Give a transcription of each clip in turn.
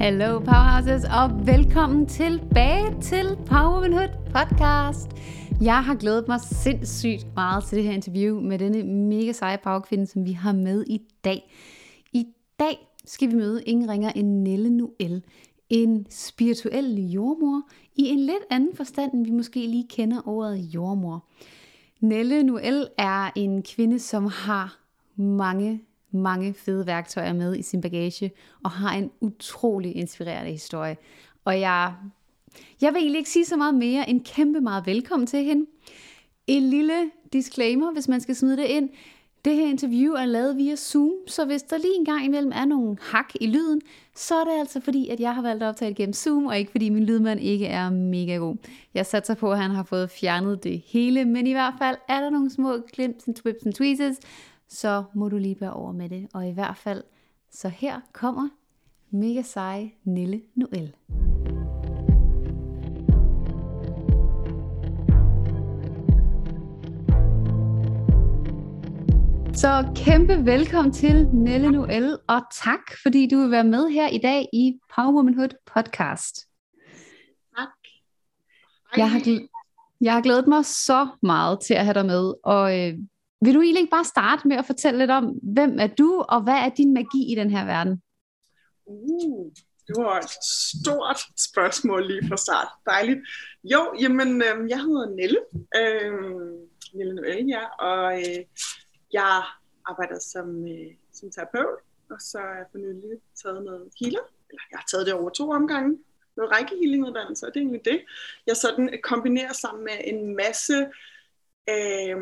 Hallo Powerhouses, og velkommen tilbage til Power podcast. Jeg har glædet mig sindssygt meget til det her interview med denne mega seje powerkvinde, som vi har med i dag. I dag skal vi møde ingen ringer end Nelle Noel, en spirituel jordmor i en lidt anden forstand, end vi måske lige kender ordet jordmor. Nelle Noel er en kvinde, som har mange mange fede værktøjer med i sin bagage, og har en utrolig inspirerende historie. Og jeg, jeg vil egentlig ikke sige så meget mere end kæmpe meget velkommen til hende. En lille disclaimer, hvis man skal smide det ind. Det her interview er lavet via Zoom, så hvis der lige en gang imellem er nogle hak i lyden, så er det altså fordi, at jeg har valgt at optage det gennem Zoom, og ikke fordi min lydmand ikke er mega god. Jeg satser på, at han har fået fjernet det hele, men i hvert fald er der nogle små glimt and twips and tweezes, så må du lige bære over med det. Og i hvert fald, så her kommer mega seje Nille Noel. Så kæmpe velkommen til Nelle Noel, og tak fordi du vil være med her i dag i Power Womanhood podcast. Tak. Jeg har, jeg har glædet mig så meget til at have dig med, og øh, vil du egentlig ikke bare starte med at fortælle lidt om, hvem er du, og hvad er din magi i den her verden? Uh, det var et stort spørgsmål lige fra start. Dejligt. Jo, jamen, øh, jeg hedder Nelle. Øh, Nelle Noelle, ja, og øh, jeg arbejder som, øh, som terapeut, og så er jeg for nylig taget noget healer, eller jeg har taget det over to omgange, noget rækkehealinguddannelse, og det er egentlig det. Jeg sådan kombinerer sammen med en masse øh,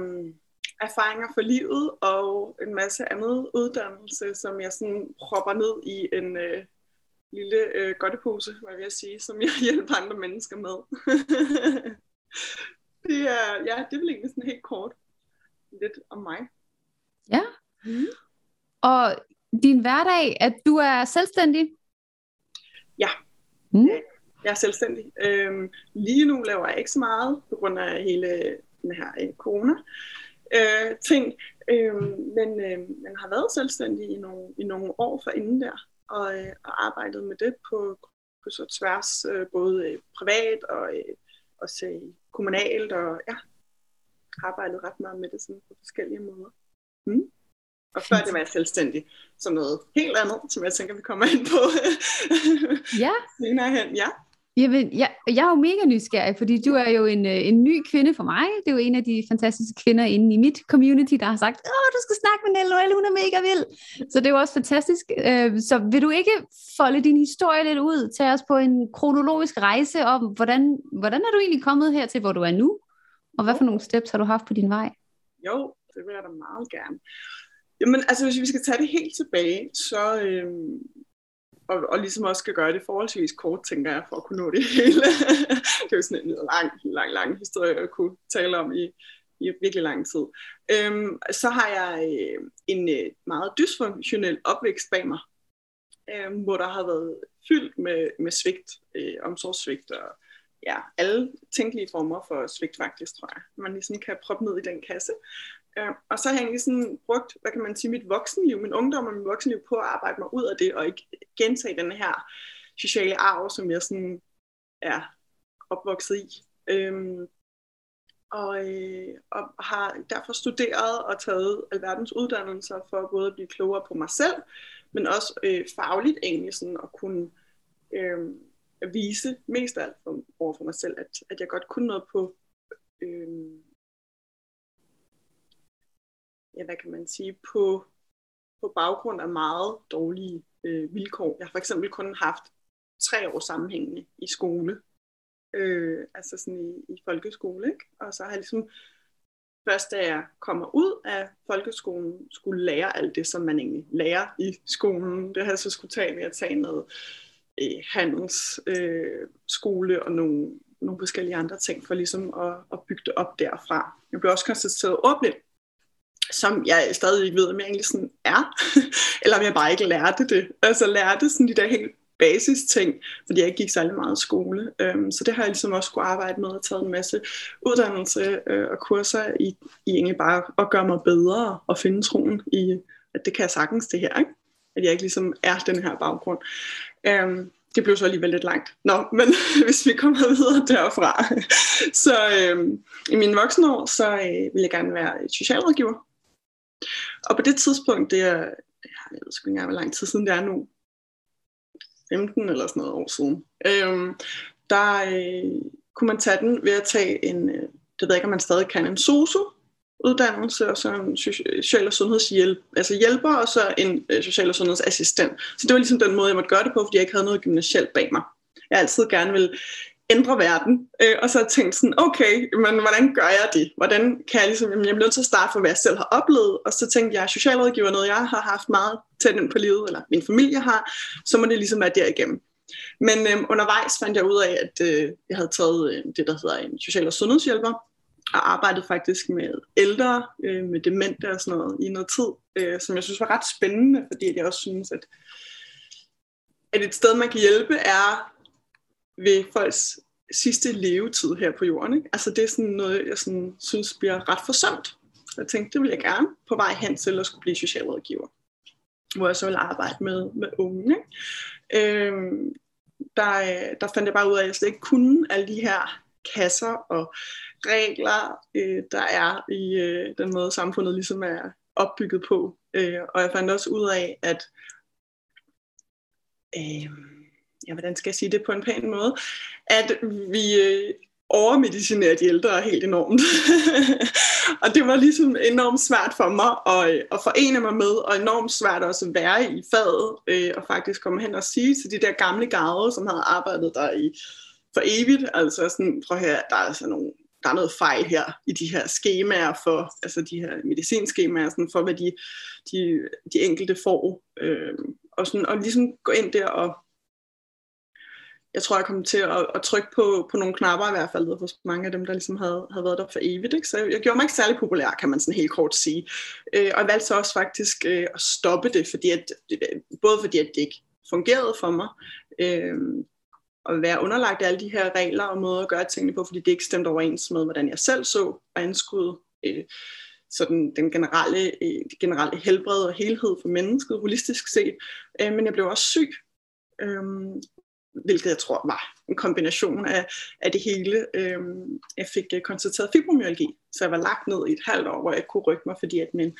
erfaringer for livet og en masse andet uddannelse, som jeg sådan propper ned i en øh, lille øh, godtepose, hvad jeg vil sige, som jeg hjælper andre mennesker med. det er, ja, det er vel egentlig sådan helt kort lidt om mig. Ja. Mm. Og din hverdag, at du er selvstændig? Ja, mm. jeg er selvstændig. Øhm, lige nu laver jeg ikke så meget, på grund af hele den her øh, corona øh, ting, øh, men, øh, man har været selvstændig i nogle, i nogle år for inden der, og, øh, og arbejdet med det på, på så tværs, øh, både øh, privat og øh, også øh, kommunalt, og ja, arbejdet ret meget med det sådan på forskellige måder. Mm. Og før det var jeg selvstændig, som noget helt andet, som jeg tænker, vi kommer ind på ja. senere hen. Ja. Jamen, jeg, jeg er jo mega nysgerrig, fordi du er jo en, øh, en ny kvinde for mig. Det er jo en af de fantastiske kvinder inde i mit community, der har sagt, åh, du skal snakke med Nelle Noel, hun er mega vild. Så det er jo også fantastisk. Øh, så vil du ikke folde din historie lidt ud til os på en kronologisk rejse om, hvordan, hvordan er du egentlig kommet her til, hvor du er nu? Og hvad for nogle steps har du haft på din vej? Jo, det vil jeg da meget gerne. Jamen, altså hvis vi skal tage det helt tilbage, så, øhm, og, og ligesom også skal gøre det forholdsvis kort, tænker jeg, for at kunne nå det hele. det er jo sådan en lang, lang, lang historie at kunne tale om i, i virkelig lang tid. Øhm, så har jeg øh, en øh, meget dysfunktionel opvækst bag mig, øh, hvor der har været fyldt med, med svigt, øh, omsorgssvigt og ja, alle tænkelige former for svigt faktisk, tror jeg. Man ligesom kan proppe ned i den kasse. Øh, og så har jeg egentlig sådan brugt, hvad kan man sige, mit voksenliv, min ungdom og mit voksenliv på at arbejde mig ud af det, og ikke gentage den her sociale arv, som jeg sådan er opvokset i. Øhm, og, øh, og har derfor studeret og taget alverdens uddannelser for både at blive klogere på mig selv, men også øh, fagligt egentlig sådan at kunne øh, vise mest af alt for, over for mig selv, at, at jeg godt kunne noget på øh, ja, hvad kan man sige, på, på baggrund af meget dårlige øh, vilkår. Jeg har for eksempel kun haft tre år sammenhængende i skole, øh, altså sådan i, i folkeskole, ikke? og så har jeg ligesom først da jeg kommer ud af folkeskolen, skulle lære alt det, som man egentlig lærer i skolen. Det har jeg så skulle tage med at tage noget øh, handelsskole øh, og nogle, nogle forskellige andre ting, for ligesom at, at bygge det op derfra. Jeg blev også konstateret åbent som jeg stadig ikke ved, om jeg egentlig sådan er, eller om jeg bare ikke lærte det. Altså lærte sådan de der helt basis ting, fordi jeg ikke gik særlig meget i skole. Um, så det har jeg ligesom også kunne arbejde med, og taget en masse uddannelse øh, og kurser i, i egentlig bare at gøre mig bedre og finde troen i, at det kan jeg sagtens det her, ikke? at jeg ikke ligesom er den her baggrund. Um, det det blev så alligevel lidt langt. Nå, men hvis vi kommer videre derfra. Øhm, så øh, i mine voksne år, så øh, ville jeg gerne være socialrådgiver. Og på det tidspunkt, det er, jeg ved sgu ikke engang, hvor lang tid siden det er nu, 15 eller sådan noget år siden, øhm, der øh, kunne man tage den ved at tage en, øh, det ved jeg ikke, om man stadig kan, en SOSU, uddannelse, og så en social- og sundhedshjælp, altså hjælper, og så en øh, social- og sundhedsassistent. Så det var ligesom den måde, jeg måtte gøre det på, fordi jeg ikke havde noget gymnasielt bag mig. Jeg altid gerne vil ændre verden, øh, og så tænkte sådan, okay, men hvordan gør jeg det? Hvordan kan jeg ligesom, jamen, jeg er nødt til at starte for, hvad jeg selv har oplevet, og så tænkte jeg, socialrådgiver noget, jeg har haft meget tæt ind på livet, eller min familie har, så må det ligesom være derigennem. Men øh, undervejs fandt jeg ud af, at øh, jeg havde taget øh, det, der hedder en social- og sundhedshjælper, og arbejdet faktisk med ældre, øh, med demente og sådan noget i noget tid, øh, som jeg synes var ret spændende, fordi jeg også synes, at, at et sted, man kan hjælpe, er ved folks sidste levetid her på jorden. Ikke? Altså det er sådan noget, jeg sådan, synes bliver ret forsømt. Så jeg tænkte, det vil jeg gerne på vej hen til at skulle blive socialrådgiver. Hvor jeg så vil arbejde med, med unge. Ikke? Øhm, der, der fandt jeg bare ud af, at jeg slet ikke kunne alle de her kasser og regler, øh, der er i øh, den måde, samfundet ligesom er opbygget på. Øh, og jeg fandt også ud af, at øh, ja, hvordan skal jeg sige det på en pæn måde, at vi øh, overmedicinerer de ældre helt enormt. og det var ligesom enormt svært for mig at, øh, at forene mig med, og enormt svært også at være i faget, øh, og faktisk komme hen og sige til de der gamle garde, som havde arbejdet der i for evigt, altså sådan, prøv her, der er altså nogle der er noget fejl her i de her skemaer for, altså de her medicinskemaer, sådan for hvad de, de, de enkelte får. Øh, og, sådan, og ligesom gå ind der og, jeg tror, jeg kom til at, at trykke på, på nogle knapper i hvert fald hos mange af dem, der ligesom havde, havde været der for evigt. Ikke? Så jeg, jeg gjorde mig ikke særlig populær, kan man sådan helt kort sige. Øh, og jeg valgte så også faktisk øh, at stoppe det, fordi at, både fordi at det ikke fungerede for mig, øh, at være underlagt alle de her regler og måder at gøre tingene på, fordi det ikke stemte overens med, hvordan jeg selv så og anskudde øh, sådan den generelle, øh, det generelle helbred og helhed for mennesket, holistisk set. Øh, men jeg blev også syg, øh, hvilket jeg tror var en kombination af, af det hele. Øh, jeg fik øh, konstateret fibromyalgi, så jeg var lagt ned i et halvt år, hvor jeg ikke kunne rykke mig, fordi at min,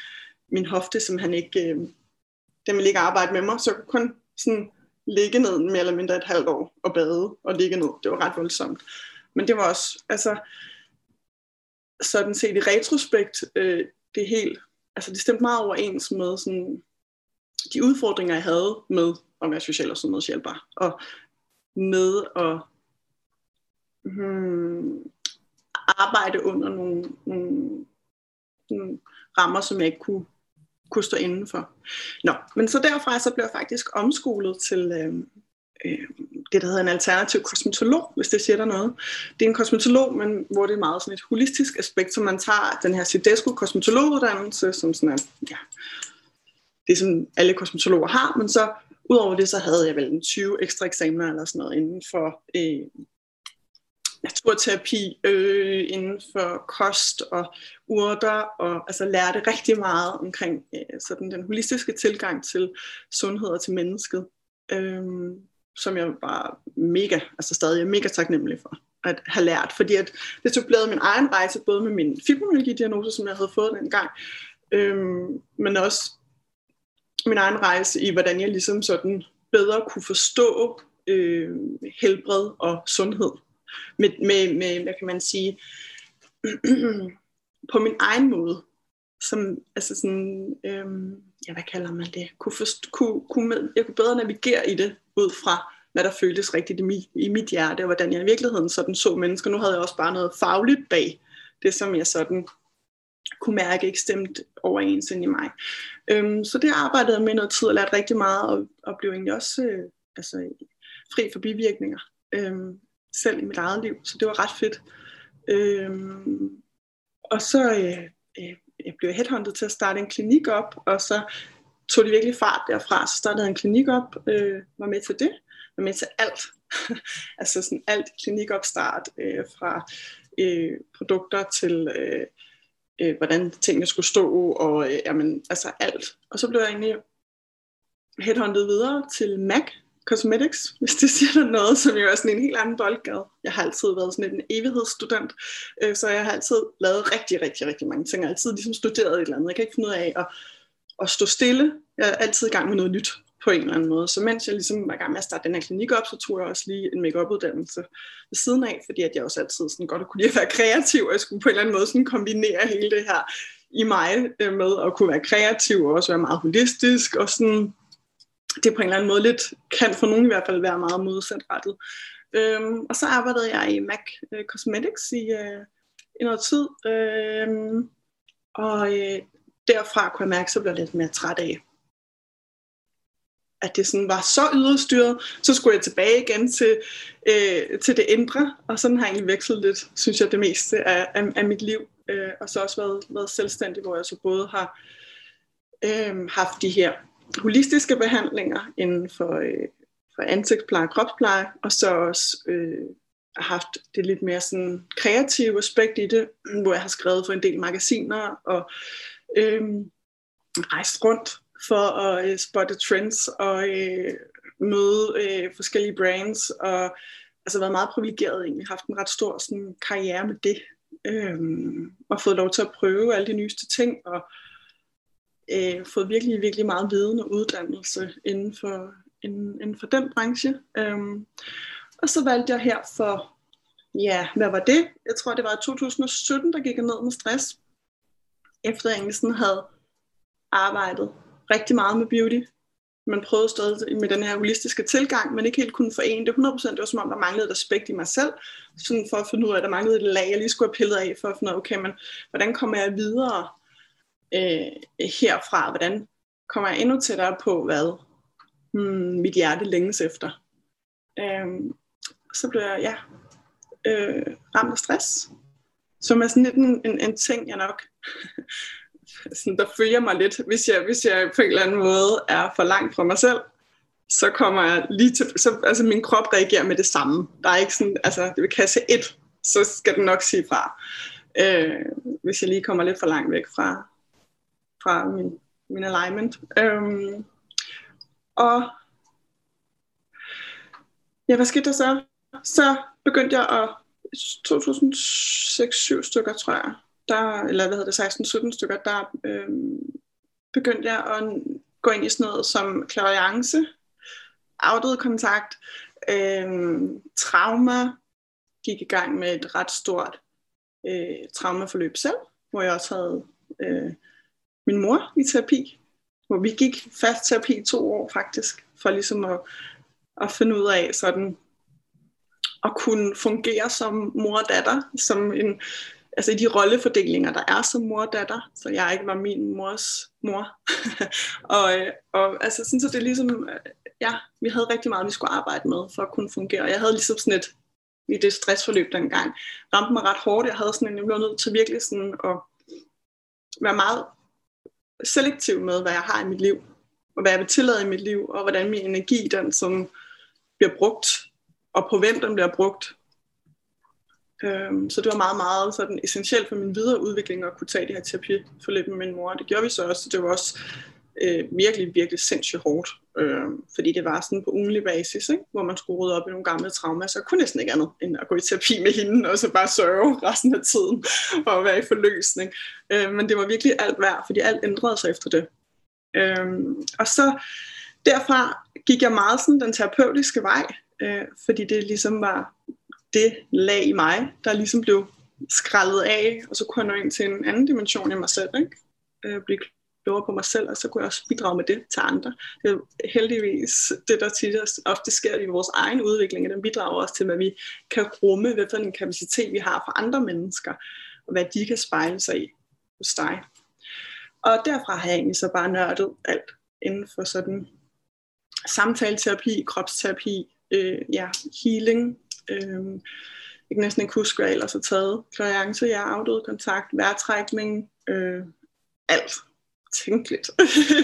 min hofte som han ikke, øh, den ville ikke arbejde med mig, så jeg kunne kun sådan ligge ned mere eller mindre et halvt år og bade og ligge ned. Det var ret voldsomt. Men det var også, altså, sådan set i retrospekt, øh, det er helt, altså det stemte meget overens med sådan, de udfordringer, jeg havde med at være social og sundhedshjælper, og med at hmm, arbejde under nogle, nogle, nogle rammer, som jeg ikke kunne kunne stå indenfor. Nå, men så derfra så blev jeg faktisk omskolet til øh, øh, det, der hedder en alternativ kosmetolog, hvis det siger der noget. Det er en kosmetolog, men hvor det er meget sådan et holistisk aspekt, så man tager den her Sidesco kosmetologuddannelse, som sådan er, ja, det som alle kosmetologer har, men så udover det, så havde jeg vel en 20 ekstra eksamener eller sådan noget inden for øh, naturterapi øh, inden for kost og urter, og altså lærte rigtig meget omkring øh, sådan den holistiske tilgang til sundhed og til mennesket, øh, som jeg var mega, altså stadig er mega taknemmelig for at have lært, fordi at det tog min egen rejse, både med min fibromyalgi-diagnose, som jeg havde fået dengang, øh, men også min egen rejse i, hvordan jeg ligesom sådan bedre kunne forstå øh, helbred og sundhed. Med, med, med hvad kan man sige, på min egen måde, som, altså sådan, øh, ja, hvad kalder man det, kunne, forst, kunne, kunne, jeg kunne bedre navigere i det, ud fra, hvad der føltes rigtigt i mi, i mit hjerte, og hvordan jeg i virkeligheden sådan så mennesker. Nu havde jeg også bare noget fagligt bag det, som jeg sådan kunne mærke ikke stemt overens ind i mig. Øhm, så det arbejdede jeg med noget tid, og lærte rigtig meget, og, og blev egentlig også øh, altså, fri for bivirkninger. Øhm, selv i mit eget liv, så det var ret fedt. Øhm, og så øh, øh, jeg blev headhunted til at starte en klinik op, og så tog det virkelig fart derfra, så startede jeg en klinik op, øh, var med til det, var med til alt. altså sådan alt klinikopstart, øh, fra øh, produkter til øh, øh, hvordan tingene skulle stå, og øh, jamen, altså alt. Og så blev jeg egentlig headhunted videre til MAC Cosmetics, hvis det siger dig noget, som jo er sådan en helt anden boldgade. Jeg har altid været sådan en evighedsstudent, øh, så jeg har altid lavet rigtig, rigtig, rigtig mange ting. Jeg har altid ligesom studeret et eller andet. Jeg kan ikke finde ud af at, at stå stille. Jeg er altid i gang med noget nyt på en eller anden måde. Så mens jeg ligesom var i gang med at starte den her klinik op, så tog jeg også lige en makeup uddannelse ved siden af, fordi at jeg også altid sådan godt kunne lide at være kreativ, og jeg skulle på en eller anden måde sådan kombinere hele det her i mig øh, med at kunne være kreativ og også være meget holistisk og sådan det på en eller anden måde lidt, kan for nogen i hvert fald være meget modsatrettet. Øhm, og så arbejdede jeg i MAC øh, Cosmetics i, øh, i noget tid, øhm, og øh, derfra kunne jeg mærke, så blev jeg lidt mere træt af, at det sådan var så yderstyret, så skulle jeg tilbage igen til, øh, til det indre, og sådan har jeg egentlig vekslet lidt, synes jeg, det meste af, af, af mit liv, øh, og så også været, været selvstændig, hvor jeg så både har øh, haft de her holistiske behandlinger inden for, øh, for ansigtspleje og kropspleje, og så også øh, haft det lidt mere sådan kreative aspekt i det, hvor jeg har skrevet for en del magasiner og øh, rejst rundt for at øh, spotte trends og øh, møde øh, forskellige brands og altså været meget privilegeret egentlig, haft en ret stor sådan, karriere med det øh, og fået lov til at prøve alle de nyeste ting og øh, fået virkelig, virkelig meget viden og uddannelse inden for, inden, inden for den branche. Øhm, og så valgte jeg her for, ja, hvad var det? Jeg tror, det var i 2017, der gik jeg ned med stress. Efter jeg egentlig sådan havde arbejdet rigtig meget med beauty. Man prøvede stadig med den her holistiske tilgang, men ikke helt kunne forene det 100%. Det var som om, der manglede et aspekt i mig selv, sådan for at finde ud af, at der manglede et lag, jeg lige skulle have pillet af, for at finde ud af, okay, men hvordan kommer jeg videre øh, herfra? Hvordan kommer jeg endnu tættere på, hvad hmm, mit hjerte længes efter? Øh, så blev jeg ja, øh, ramt af stress, som er sådan lidt en, en, en ting, jeg nok sådan, der følger mig lidt. Hvis jeg, hvis jeg på en eller anden måde er for langt fra mig selv, så kommer jeg lige til, så, altså min krop reagerer med det samme. Der er ikke sådan, altså det vil kasse et, så skal den nok sige fra. Øh, hvis jeg lige kommer lidt for langt væk fra, fra min, min alignment. Øhm, og ja, hvad skete der så? Så begyndte jeg at 2006-7 stykker, tror jeg, der, eller hvad hedder det, 16-17 stykker, der øh, begyndte jeg at gå ind i sådan noget som klariance, afdød kontakt, øh, trauma, gik i gang med et ret stort øh, traumaforløb selv, hvor jeg også havde øh, min mor i terapi, hvor vi gik fast terapi i to år faktisk, for ligesom at, at finde ud af sådan, at kunne fungere som mor og datter, som en, altså i de rollefordelinger, der er som mor og datter, så jeg ikke var min mors mor. og, øh, og altså sådan, så det er ligesom, øh, ja, vi havde rigtig meget, vi skulle arbejde med, for at kunne fungere. Jeg havde ligesom sådan et, i det stressforløb dengang, ramte mig ret hårdt. Jeg havde sådan en, jeg blev nødt til virkelig sådan at være meget selektiv med, hvad jeg har i mit liv, og hvad jeg vil tillade i mit liv, og hvordan min energi, den som bliver brugt, og på hvem den bliver brugt. Øhm, så det var meget, meget sådan essentielt for min videre udvikling at kunne tage det her terapiforløb med min mor. Det gjorde vi så også. Det var også øh, virkelig, virkelig sindssygt hårdt, øh, fordi det var sådan på ugenlig basis, ikke? hvor man skulle rydde op i nogle gamle traumer, så jeg kunne næsten ikke andet end at gå i terapi med hende, og så bare sørge resten af tiden, og være i forløsning. Øh, men det var virkelig alt værd, fordi alt ændrede sig efter det. Øh, og så derfra gik jeg meget sådan den terapeutiske vej, øh, fordi det ligesom var det lag i mig, der ligesom blev skrællet af, og så kunne jeg nå ind til en anden dimension i mig selv, ikke? Øh, blive klogere på mig selv, og så kunne jeg også bidrage med det til andre. Det er heldigvis det, der tit ofte sker i vores egen udvikling, og den bidrager også til, hvad vi kan rumme, hvad for en kapacitet vi har for andre mennesker, og hvad de kan spejle sig i hos dig. Og derfra har jeg egentlig så bare nørdet alt inden for sådan samtaleterapi, kropsterapi, øh, ja, healing. Øh, jeg kan næsten ikke huske, hvad jeg ellers har taget. Klariance, jeg har afdød kontakt, vejrtrækning, øh, alt tænkeligt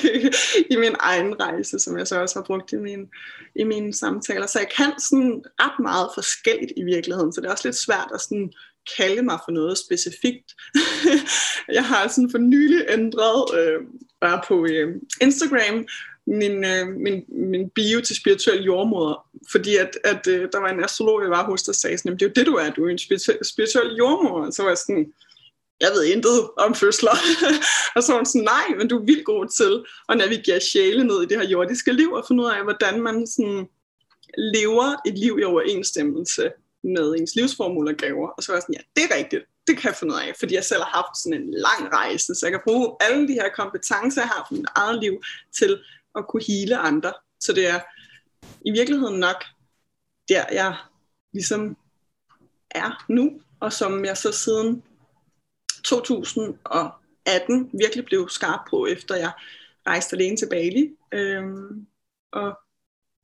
i min egen rejse, som jeg så også har brugt i, min, i mine samtaler. Så jeg kan sådan ret meget forskelligt i virkeligheden, så det er også lidt svært at sådan kalde mig for noget specifikt. jeg har sådan for nylig ændret, øh, bare på øh, Instagram, min, øh, min, min bio til spirituel jordmoder, fordi at, at øh, der var en astrolog, jeg var hos, der sagde sådan, det er jo det, du er, du er en spirituel, spirituel jordmoder. Så var jeg sådan, jeg ved intet om fødsler. og så var hun sådan, nej, men du er vildt god til at navigere sjæle ned i det her jordiske liv, og finde ud af, hvordan man sådan lever et liv i overensstemmelse med ens livsformål og gaver. Og så var jeg sådan, ja, det er rigtigt. Det kan jeg finde ud af, fordi jeg selv har haft sådan en lang rejse, så jeg kan bruge alle de her kompetencer, jeg har fra mit eget liv, til at kunne hele andre. Så det er i virkeligheden nok der, jeg ligesom er nu, og som jeg så siden 2018 virkelig blev skarp på, efter jeg rejste alene til Bali, øh, og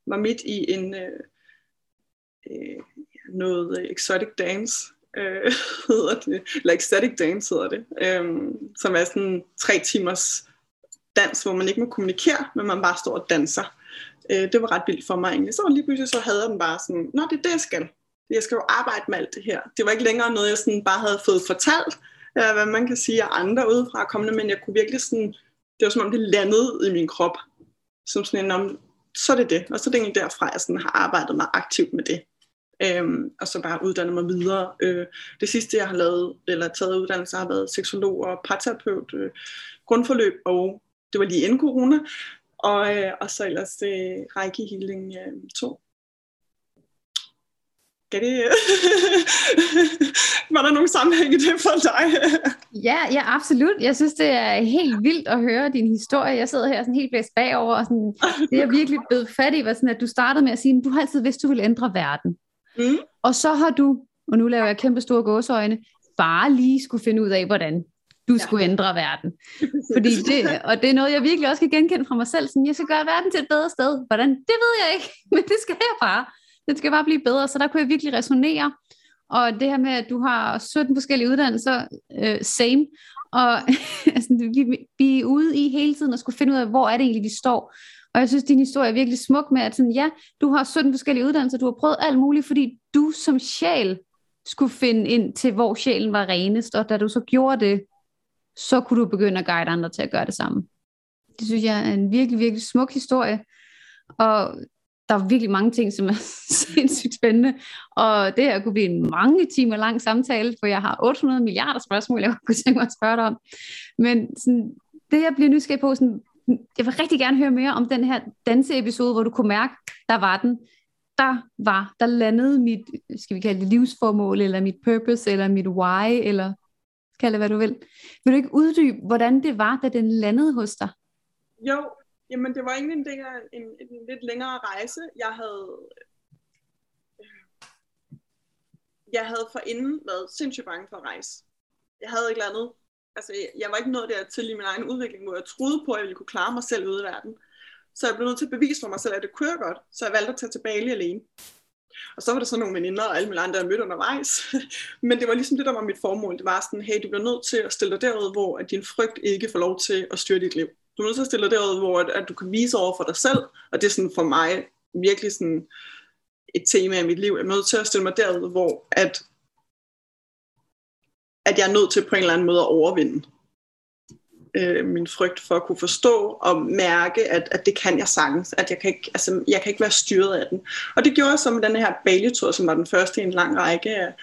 var midt i en øh, øh, noget exotic dance, øh, hedder det, eller ecstatic dance hedder det, øh, som er sådan tre timers dans, hvor man ikke må kommunikere, men man bare står og danser. Øh, det var ret vildt for mig egentlig. Så lige pludselig så havde den bare sådan, nå det er det jeg skal. Jeg skal jo arbejde med alt det her. Det var ikke længere noget, jeg sådan bare havde fået fortalt, øh, hvad man kan sige af andre udefra kommende, men jeg kunne virkelig sådan, det var som om det landede i min krop, som sådan en om, så er det det. Og så er det egentlig derfra, jeg sådan har arbejdet mig aktivt med det. Øhm, og så bare uddanne mig videre. Øh, det sidste, jeg har lavet, eller taget uddannelse, har været seksolog og parterapeut, øh, grundforløb, og det var lige inden corona. Og, øh, og så ellers øh, Reiki Healing øh, 2. Kan det... var der nogen sammenhæng i det for dig? ja, ja, absolut. Jeg synes, det er helt vildt at høre din historie. Jeg sidder her sådan helt blæst bagover, og sådan, det er virkelig blevet fat i, var sådan, at du startede med at sige, at du har altid vidst, du ville ændre verden. Mm. Og så har du, og nu laver jeg kæmpe store gåseøjne, bare lige skulle finde ud af, hvordan du ja. skulle ændre verden. Fordi det, og det er noget, jeg virkelig også kan genkende fra mig selv. Sådan, jeg skal gøre verden til et bedre sted. Hvordan? Det ved jeg ikke, men det skal jeg bare. Det skal bare blive bedre. Så der kunne jeg virkelig resonere. Og det her med, at du har 17 forskellige uddannelser, øh, same. Og altså, vi, vi er ude i hele tiden at skulle finde ud af, hvor er det egentlig, vi står. Og jeg synes, din historie er virkelig smuk med, at sådan, ja, du har 17 forskellige uddannelser, du har prøvet alt muligt, fordi du som sjæl skulle finde ind til, hvor sjælen var renest, og da du så gjorde det, så kunne du begynde at guide andre til at gøre det samme. Det synes jeg er en virkelig, virkelig smuk historie, og der er virkelig mange ting, som er sindssygt spændende, og det her kunne blive en mange timer lang samtale, for jeg har 800 milliarder spørgsmål, jeg kunne tænke mig at spørge dig om. Men sådan, det jeg bliver nysgerrig på, sådan, jeg vil rigtig gerne høre mere om den her danseepisode, hvor du kunne mærke, der var den. Der var, der landede mit, skal vi kalde det livsformål, eller mit purpose, eller mit why, eller kald det hvad du vil. Vil du ikke uddybe, hvordan det var, da den landede hos dig? Jo, jamen det var egentlig en, del af en, en, en lidt længere rejse. Jeg havde, øh, jeg havde forinden været sindssygt bange for at rejse. Jeg havde ikke andet altså, jeg var ikke nået dertil i min egen udvikling, hvor jeg troede på, at jeg ville kunne klare mig selv ude i verden. Så jeg blev nødt til at bevise for mig selv, at det kører godt. Så jeg valgte at tage til Bali alene. Og så var der så nogle veninder og alle mulige andre, jeg mødte undervejs. Men det var ligesom det, der var mit formål. Det var sådan, hey, du bliver nødt til at stille dig derud, hvor at din frygt ikke får lov til at styre dit liv. Du er nødt til at stille dig derud, hvor at, at du kan vise over for dig selv. Og det er sådan for mig virkelig sådan et tema i mit liv. Jeg er nødt til at stille mig derud, hvor at at jeg er nødt til på en eller anden måde at overvinde øh, min frygt for at kunne forstå og mærke, at, at det kan jeg sagtens, at jeg kan, ikke, altså, jeg kan ikke være styret af den. Og det gjorde jeg så med den her Bali-tur, som var den første i en lang række af,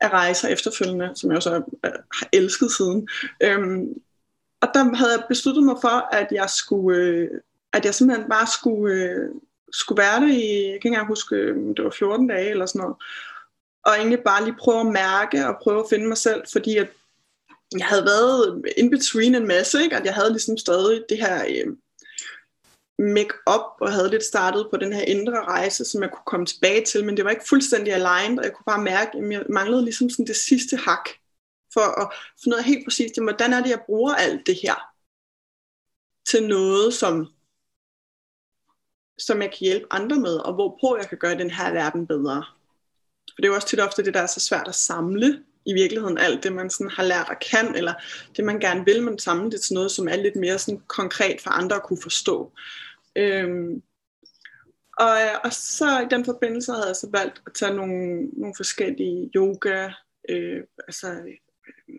af rejser efterfølgende, som jeg også har elsket siden. Øhm, og der havde jeg besluttet mig for, at jeg skulle, øh, at jeg simpelthen bare skulle, øh, skulle være der i, jeg kan ikke engang huske, øh, det var 14 dage eller sådan noget, og egentlig bare lige prøve at mærke og prøve at finde mig selv, fordi at jeg havde været in between en masse, ikke? at jeg havde ligesom stadig det her øh, make-up, og havde lidt startet på den her indre rejse, som jeg kunne komme tilbage til, men det var ikke fuldstændig aligned, og jeg kunne bare mærke, at jeg manglede ligesom sådan det sidste hak, for at finde ud af helt præcis, hvordan er det, jeg bruger alt det her til noget, som, som jeg kan hjælpe andre med, og hvorpå jeg kan gøre den her verden bedre. For det er jo også tit ofte det, der er så svært at samle i virkeligheden alt det, man sådan har lært og kan, eller det, man gerne vil, man samle det til noget, som er lidt mere sådan konkret for andre at kunne forstå. Øhm, og, og så i den forbindelse havde jeg så valgt at tage nogle, nogle forskellige yoga, øh, altså øh,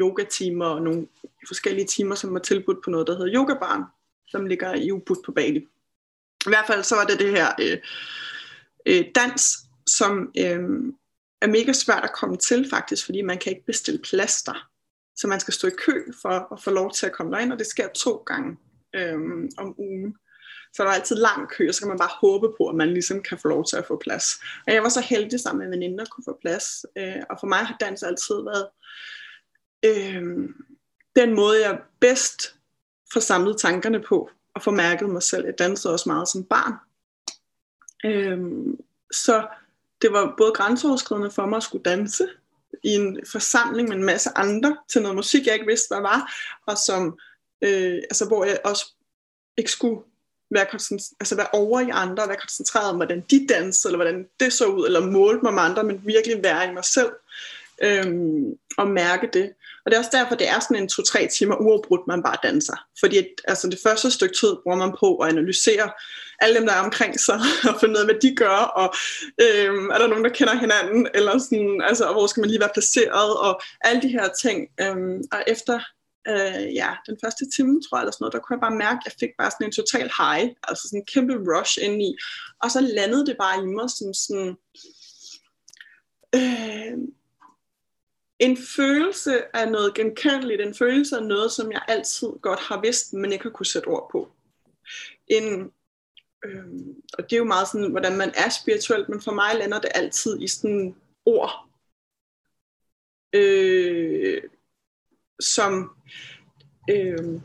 yoga-timer og nogle forskellige timer, som var tilbudt på noget, der hedder yogabarn, som ligger i Ubud på Bali. I hvert fald så var det det her øh, øh, dans, som øh, er mega svært at komme til faktisk, fordi man kan ikke bestille plads der. Så man skal stå i kø for at få lov til at komme derind, og det sker to gange øhm, om ugen. Så der er altid lang kø, og så kan man bare håbe på, at man ligesom kan få lov til at få plads. Og jeg var så heldig sammen med veninder at kunne få plads. Øh, og for mig har dans altid været øh, den måde, jeg bedst får samlet tankerne på, og får mærket mig selv. Jeg dansede også meget som barn. Øh, så det var både grænseoverskridende for mig at skulle danse i en forsamling med en masse andre til noget musik, jeg ikke vidste, hvad var, og som, øh, altså, hvor jeg også ikke skulle være, altså være over i andre, være koncentreret om, hvordan de dansede, eller hvordan det så ud, eller målte mig med andre, men virkelig være i mig selv, øhm, og mærke det. Og det er også derfor, det er sådan en to-tre timer uafbrudt, man bare danser. Fordi altså, det første stykke tid bruger man på at analysere alle dem, der er omkring sig, og finde ud af, hvad de gør, og øhm, er der nogen, der kender hinanden, eller sådan, altså, og hvor skal man lige være placeret, og alle de her ting. Øhm, og efter øh, ja, den første time, tror jeg, eller sådan noget, der kunne jeg bare mærke, at jeg fik bare sådan en total high, altså sådan en kæmpe rush indeni. Og så landede det bare i mig som sådan, øh, en følelse af noget genkendeligt, en følelse af noget, som jeg altid godt har vidst, men ikke har kunne sætte ord på. En, øh, og det er jo meget sådan, hvordan man er spirituelt, men for mig lander det altid i sådan ord. Øh, som øh,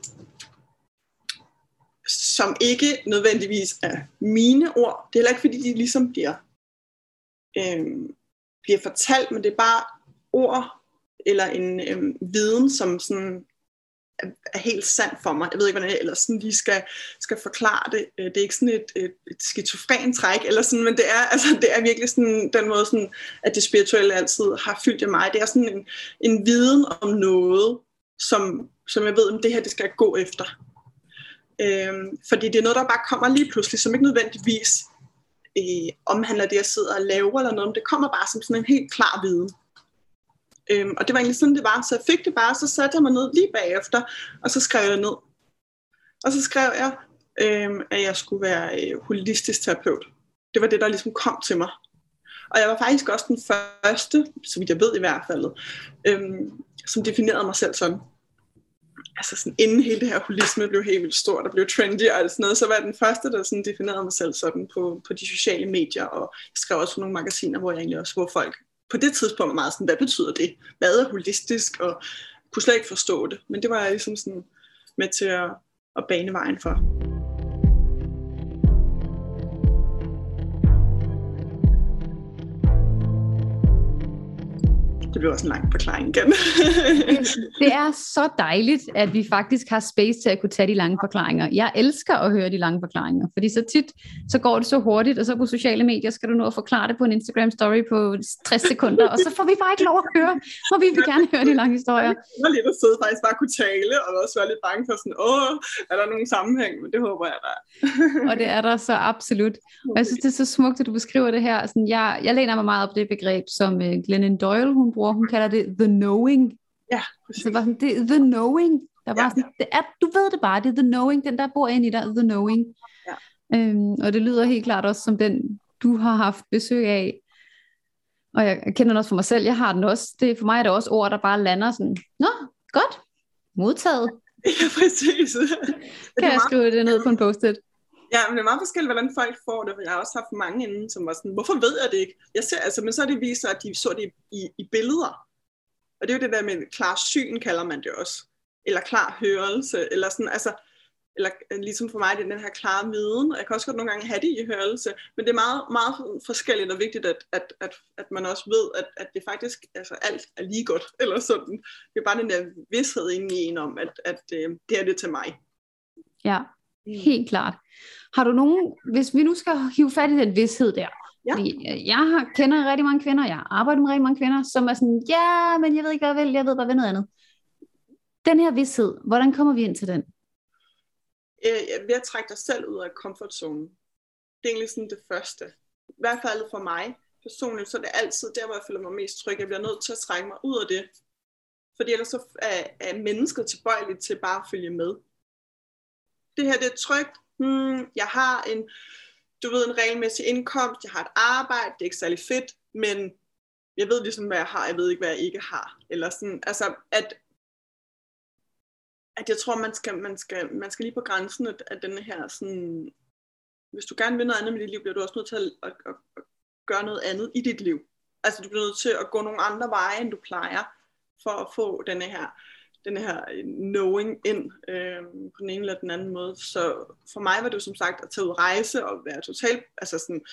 som ikke nødvendigvis er mine ord. Det er heller ikke, fordi de ligesom bliver, øh, bliver fortalt, men det er bare ord eller en øh, viden, som sådan er helt sand for mig. Jeg ved ikke, hvordan jeg ellers sådan lige skal, skal forklare det. Øh, det er ikke sådan et, et, et skizofren træk, eller sådan, men det er, altså, det er virkelig sådan, den måde, sådan, at det spirituelle altid har fyldt i mig. Det er sådan en, en viden om noget, som, som jeg ved, at det her det skal jeg gå efter. Øhm, fordi det er noget, der bare kommer lige pludselig, som ikke nødvendigvis øh, omhandler det, jeg sidder og laver eller noget, men det kommer bare som sådan en helt klar viden. Øhm, og det var egentlig sådan, det var. Så jeg fik det bare, så satte jeg mig ned lige bagefter, og så skrev jeg ned. Og så skrev jeg, øhm, at jeg skulle være øh, holistisk terapeut. Det var det, der ligesom kom til mig. Og jeg var faktisk også den første, så vidt jeg ved i hvert fald, øhm, som definerede mig selv sådan. Altså sådan, inden hele det her holisme blev helt vildt stort og blev trendy og sådan noget, så var jeg den første, der sådan definerede mig selv sådan på, på de sociale medier, og jeg skrev også for nogle magasiner, hvor jeg egentlig også, hvor folk på det tidspunkt var meget sådan, hvad betyder det? Hvad er holistisk? Og kunne slet ikke forstå det. Men det var jeg ligesom sådan med til at, at bane vejen for. Blev også en lang forklaring igen. det er så dejligt, at vi faktisk har space til at kunne tage de lange forklaringer. Jeg elsker at høre de lange forklaringer, fordi så tit, så går det så hurtigt, og så på sociale medier skal du nå at forklare det på en Instagram story på 60 sekunder, og så får vi bare ikke lov at høre, hvor vi vil gerne høre de lange historier. Jeg var lidt at sidde faktisk bare kunne tale, og også være lidt bange for sådan, åh, er der nogen sammenhæng? Men det håber jeg, der Og det er der så absolut. Og jeg synes, det er så smukt, at du beskriver det her. Sådan, jeg, jeg læner mig meget op det begreb, som uh, Glennon Doyle, hun bruger, hun kalder det the knowing. Ja, præcis. Så det var sådan, det er the knowing. Der var ja, sådan, det er, du ved det bare, det er the knowing, den der bor ind i dig, the knowing. Ja. Øhm, og det lyder helt klart også som den, du har haft besøg af. Og jeg kender den også for mig selv, jeg har den også. Det, for mig er det også ord, der bare lander sådan, nå, godt, modtaget. Ja, præcis. kan jeg skrive det ned på en post-it? Ja, men det er meget forskelligt, hvordan folk får det. Jeg har også haft mange inden, som var sådan, hvorfor ved jeg det ikke? Jeg ser, altså, men så er det vist at de så det i, i billeder. Og det er jo det der med klar syn, kalder man det også. Eller klar hørelse, eller sådan, altså, eller øh, ligesom for mig, det er den her klare viden, og jeg kan også godt nogle gange have det i hørelse, men det er meget, meget forskelligt og vigtigt, at, at, at, at man også ved, at, at det faktisk, altså alt er lige godt, eller sådan. Det er bare den der vidshed inde i en om, at, at, at det er det til mig. Ja, mm. helt klart. Har du nogen, hvis vi nu skal hive fat i den vidshed der, Ja. Øh, jeg kender rigtig mange kvinder, jeg arbejder med rigtig mange kvinder, som er sådan, ja, men jeg ved ikke, hvad jeg vil, jeg ved bare, hvad noget andet. Den her vidshed, hvordan kommer vi ind til den? Øh, ved at trække dig selv ud af komfortzonen. Det er egentlig sådan det første. I hvert fald for mig personligt, så er det altid der, hvor jeg føler mig mest tryg. Jeg bliver nødt til at trække mig ud af det. Fordi ellers så er, er mennesket tilbøjeligt til bare at følge med det her det er trygt, hmm, jeg har en, du ved, en regelmæssig indkomst, jeg har et arbejde, det er ikke særlig fedt, men jeg ved ligesom, hvad jeg har, jeg ved ikke, hvad jeg ikke har. Eller sådan, altså, at, at jeg tror, man skal, man skal, man skal lige på grænsen af, af denne her sådan, hvis du gerne vil noget andet med dit liv, bliver du også nødt til at, at, at, at gøre noget andet i dit liv. Altså du bliver nødt til at gå nogle andre veje, end du plejer, for at få denne her, denne her øh, knowing ind øh, på den ene eller den anden måde. Så for mig var det jo som sagt at tage ud og rejse og være totalt altså sådan,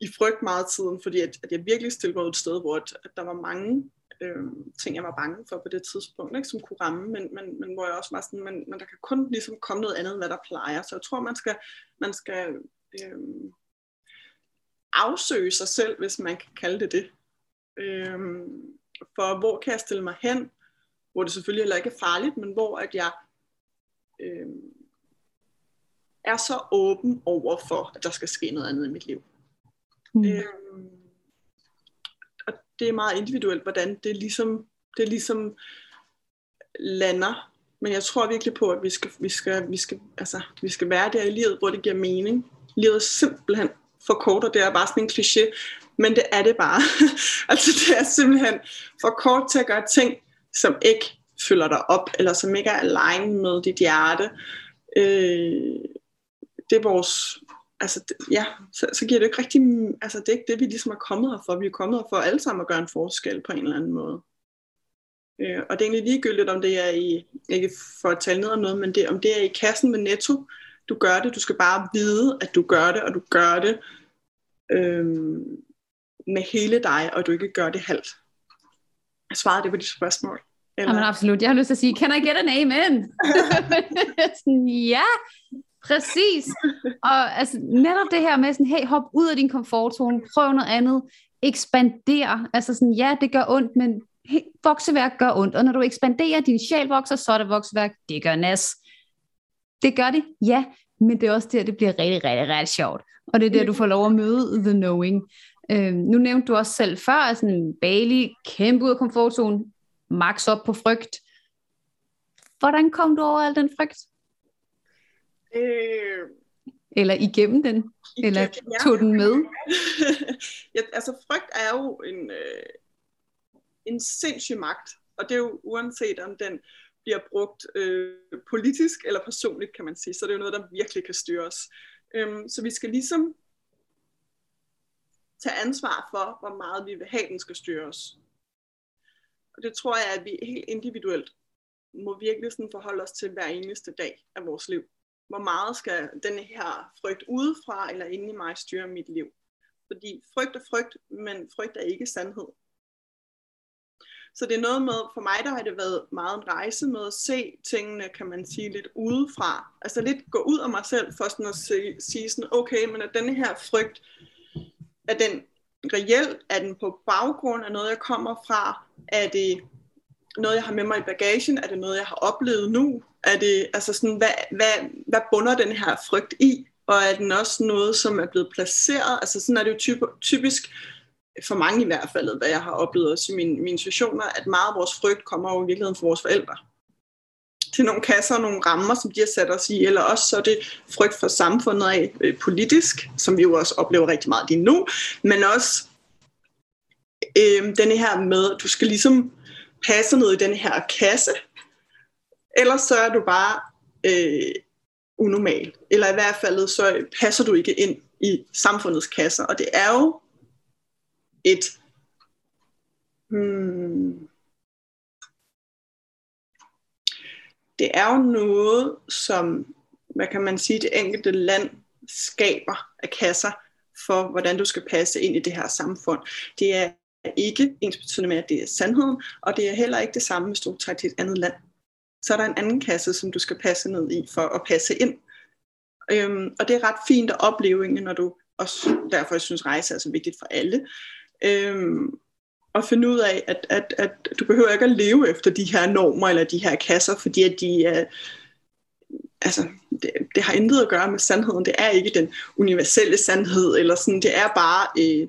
i frygt meget af tiden, fordi at, at jeg virkelig stillede mig et sted, hvor at, at der var mange øh, ting, jeg var bange for på det tidspunkt, ikke, som kunne ramme, men, men, men hvor jeg også var sådan, men, men der kan kun ligesom komme noget andet, end hvad der plejer. Så jeg tror, man skal, man skal øh, afsøge sig selv, hvis man kan kalde det det. Øh, for hvor kan jeg stille mig hen, hvor det selvfølgelig heller ikke er farligt, men hvor at jeg øh, er så åben over for, at der skal ske noget andet i mit liv. Mm. Øh, og det er meget individuelt, hvordan det ligesom, det ligesom lander. Men jeg tror virkelig på, at vi skal, vi skal, vi skal, altså, vi skal være der i livet, hvor det giver mening. Livet er simpelthen for kort, og det er bare sådan en kliché, men det er det bare. altså det er simpelthen for kort til at gøre ting, som ikke fylder dig op, eller som ikke er alignet med dit hjerte. Øh, det er vores, altså ja, så, så giver det ikke rigtig, altså det er ikke det, vi ligesom er kommet her for. Vi er kommet her for alle sammen at gøre en forskel på en eller anden måde. Øh, og det er egentlig ligegyldigt, om det er i, ikke for at tale ned om noget, men det, om det er i kassen med netto, du gør det, du skal bare vide, at du gør det, og du gør det øh, med hele dig, og du ikke gør det halvt. Svarede det på dit spørgsmål. Eller? Jamen absolut. Jeg har lyst til at sige, can I get an amen? sådan, ja, præcis. Og altså, netop det her med sådan, hey, hop ud af din komfortzone, prøv noget andet, ekspander. Altså sådan, ja, det gør ondt, men hey, vokseværk gør ondt. Og når du ekspanderer, din sjæl vokser, så er det vokseværk, det gør nas. Det gør det, ja, men det er også der, det bliver rigtig, rigtig, rigtig sjovt. Og det er der, du får lov at møde the knowing. Øh, nu nævnte du også selv før, at sådan Bailey, kæmpe ud af komfortzonen, max op på frygt. Hvordan kom du over al den frygt? Øh, eller igennem den? Igennem, eller tog ja. den med? ja, altså frygt er jo en, øh, en sindssyg magt, og det er jo uanset om den bliver brugt øh, politisk eller personligt, kan man sige. Så det er jo noget, der virkelig kan styre os. Øhm, så vi skal ligesom tage ansvar for, hvor meget vi vil have, den skal styre os. Og det tror jeg, at vi helt individuelt må virkelig sådan forholde os til hver eneste dag af vores liv. Hvor meget skal den her frygt udefra eller inde i mig styre mit liv? Fordi frygt er frygt, men frygt er ikke sandhed. Så det er noget med, for mig der har det været meget en rejse med at se tingene, kan man sige, lidt udefra. Altså lidt gå ud af mig selv, for sådan at se, sige sådan, okay, men er denne her frygt, er den reelt? Er den på baggrund af noget, jeg kommer fra? Er det noget, jeg har med mig i bagagen? Er det noget, jeg har oplevet nu? Er det, altså sådan, hvad, hvad, hvad bunder den her frygt i? Og er den også noget, som er blevet placeret? Altså sådan er det jo typ, typisk, for mange i hvert fald, hvad jeg har oplevet også i mine, mine situationer, at meget af vores frygt kommer jo i virkeligheden fra vores forældre. Til nogle kasser og nogle rammer, som de har sat os i, eller også så er det frygt for samfundet af øh, politisk, som vi jo også oplever rigtig meget lige nu, men også øh, denne her med, at du skal ligesom passe ned i den her kasse, ellers så er du bare øh, unormal. Eller i hvert fald så passer du ikke ind i samfundets kasser. Og det er jo et hmm, det er jo noget, som, hvad kan man sige, det enkelte land skaber af kasser for, hvordan du skal passe ind i det her samfund. Det er ikke ens betydende med, at det er sandheden, og det er heller ikke det samme, hvis du tager til et andet land. Så er der en anden kasse, som du skal passe ned i for at passe ind. Øhm, og det er ret fint at opleve, når du også derfor jeg synes, rejse er så vigtigt for alle. Øhm, at finde ud af, at, at, at du behøver ikke at leve efter de her normer eller de her kasser, fordi at de er, altså, det, det har intet at gøre med sandheden. Det er ikke den universelle sandhed, eller sådan, det er bare øh,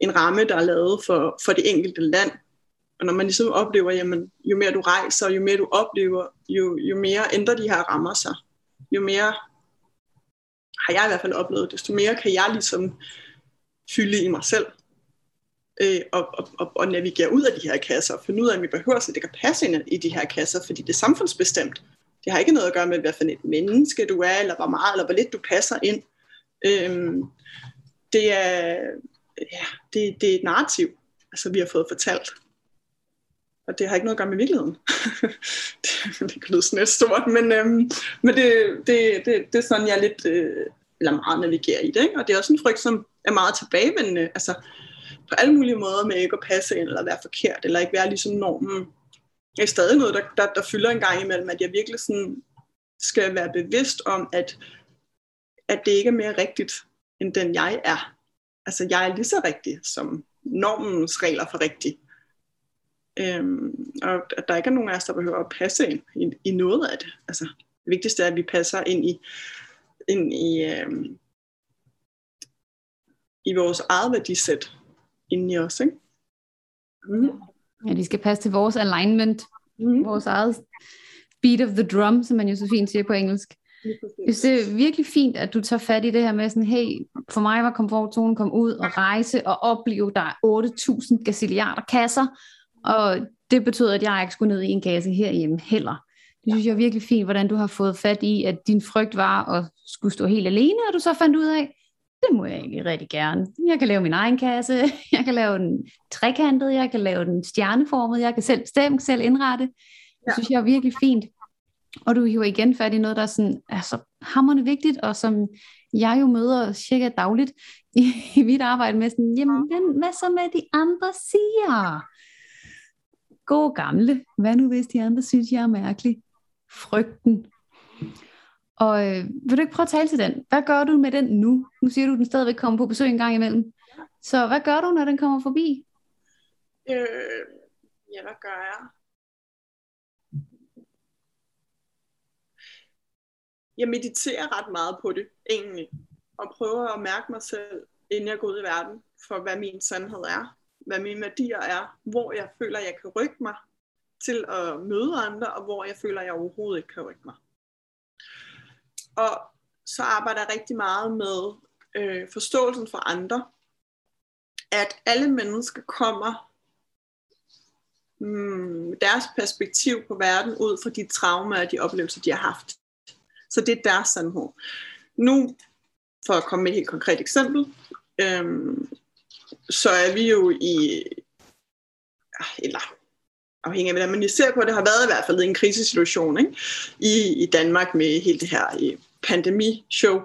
en ramme, der er lavet for, for det enkelte land. Og når man ligesom oplever, jamen, jo mere du rejser, jo mere du oplever, jo, jo mere ændrer de her rammer sig. jo mere har jeg i hvert fald oplevet, desto mere kan jeg ligesom fylde i mig selv. Øh, og, og, og, navigere ud af de her kasser, og finde ud af, om vi behøver, så det kan passe ind i de her kasser, fordi det er samfundsbestemt. Det har ikke noget at gøre med, hvad for et menneske du er, eller hvor meget, eller hvor lidt du passer ind. Øhm, det, er, ja, det, det er et narrativ, altså vi har fået fortalt. Og det har ikke noget at gøre med virkeligheden. det, det kan lyde sådan lidt stort, men, øhm, men det, det, det, det er sådan, jeg lidt, øh, eller meget navigerer i det. Ikke? Og det er også en frygt, som er meget tilbagevendende. Altså på alle mulige måder med ikke at passe ind, eller være forkert, eller ikke være ligesom normen. Det er stadig noget, der, der, der fylder en gang imellem, at jeg virkelig sådan skal være bevidst om, at, at det ikke er mere rigtigt, end den jeg er. Altså jeg er lige så rigtig, som normens regler for rigtig. Øhm, og at der ikke er nogen af os, der behøver at passe ind i, i noget af det. Altså, det vigtigste er, at vi passer ind i, ind i, øhm, i vores eget værdisæt inden i os. Ikke? Mm. Ja, de skal passe til vores alignment, mm. vores eget beat of the drum, som man jo så fint siger på engelsk. Jeg synes, det er virkelig fint, at du tager fat i det her med sådan, hey, for mig var komfortzonen kom ud og rejse og opleve, der er 8.000 gazilliarder kasser, og det betød, at jeg ikke skulle ned i en kasse herhjemme heller. Det synes jeg er virkelig fint, hvordan du har fået fat i, at din frygt var at skulle stå helt alene, og du så fandt ud af, det må jeg egentlig rigtig gerne. Jeg kan lave min egen kasse, jeg kan lave den trekantet, jeg kan lave den stjerneformet, jeg kan selv stemme, selv indrette. Det ja. synes jeg er virkelig fint. Og du er jo igen fat i noget, der er sådan, altså, hammerende vigtigt, og som jeg jo møder cirka dagligt i, i mit arbejde med sådan, jamen, hvad så med de andre siger? gode gamle, hvad nu hvis de andre synes, jeg er mærkelig? Frygten. Og øh, vil du ikke prøve at tale til den? Hvad gør du med den nu? Nu siger du, at den stadigvæk kommer på besøg en gang imellem. Så hvad gør du, når den kommer forbi? Øh, ja, hvad gør jeg? Jeg mediterer ret meget på det, egentlig. Og prøver at mærke mig selv, inden jeg går ud i verden, for hvad min sandhed er hvad mine værdier er, hvor jeg føler, jeg kan rykke mig til at møde andre, og hvor jeg føler, jeg overhovedet ikke kan rykke mig. Og så arbejder jeg rigtig meget med øh, forståelsen for andre, at alle mennesker kommer mm, deres perspektiv på verden ud fra de traumer og de oplevelser, de har haft. Så det er deres sandhed. Nu, for at komme med et helt konkret eksempel, øhm, så er vi jo i, eller afhængig af hvordan man ser på det, har været i hvert fald en krisesituation ikke? I, i Danmark med hele det her øh, pandemi-show,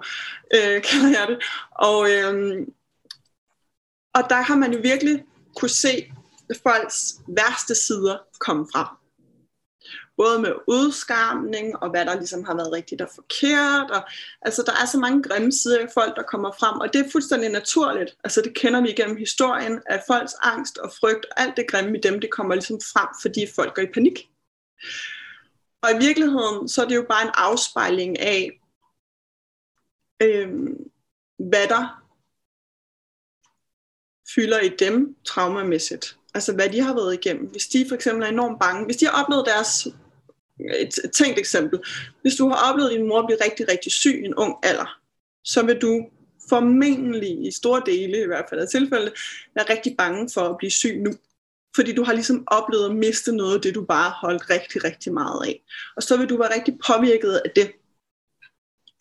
øh, kalder jeg det. Og, øh, og der har man jo virkelig kunne se folks værste sider komme frem både med udskamning og hvad der ligesom har været rigtigt og forkert. Og, altså der er så mange grimme sider af folk, der kommer frem, og det er fuldstændig naturligt. Altså det kender vi igennem historien, at folks angst og frygt og alt det grimme i dem, det kommer ligesom frem, fordi folk går i panik. Og i virkeligheden, så er det jo bare en afspejling af, øhm, hvad der fylder i dem traumamæssigt. Altså hvad de har været igennem. Hvis de for eksempel er enormt bange, hvis de har oplevet deres et, tænkt eksempel. Hvis du har oplevet, din mor blive rigtig, rigtig syg i en ung alder, så vil du formentlig i store dele, i hvert fald af tilfælde, være rigtig bange for at blive syg nu. Fordi du har ligesom oplevet at miste noget af det, du bare holdt rigtig, rigtig meget af. Og så vil du være rigtig påvirket af det,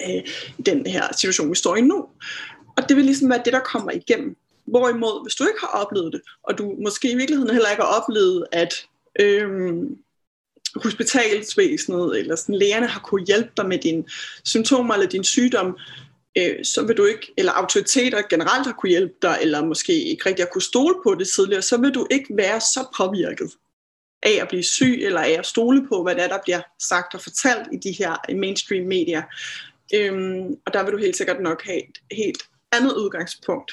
øh, i den her situation, vi står i nu. Og det vil ligesom være det, der kommer igennem. Hvorimod, hvis du ikke har oplevet det, og du måske i virkeligheden heller ikke har oplevet, at øhm, hospitalsvæsenet, eller sådan, lægerne har kunne hjælpe dig med dine symptomer eller din sygdom, øh, så vil du ikke, eller autoriteter generelt har kunne hjælpe dig, eller måske ikke rigtig har kunne stole på det tidligere, så vil du ikke være så påvirket af at blive syg, eller af at stole på, hvad det er, der bliver sagt og fortalt i de her mainstream medier. Øhm, og der vil du helt sikkert nok have et helt andet udgangspunkt.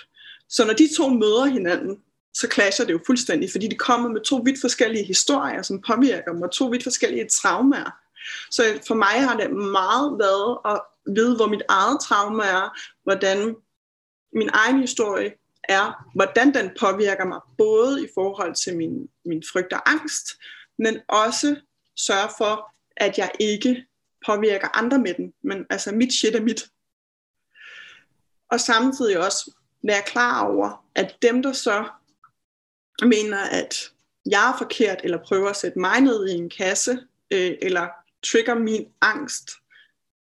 Så når de to møder hinanden, så clasher det jo fuldstændig, fordi de kommer med to vidt forskellige historier, som påvirker mig, to vidt forskellige traumer. Så for mig har det meget været at vide, hvor mit eget trauma er, hvordan min egen historie er, hvordan den påvirker mig, både i forhold til min, min frygt og angst, men også sørge for, at jeg ikke påvirker andre med den, men altså mit shit er mit. Og samtidig også være klar over, at dem, der så mener, at jeg er forkert, eller prøver at sætte mig ned i en kasse, øh, eller trigger min angst,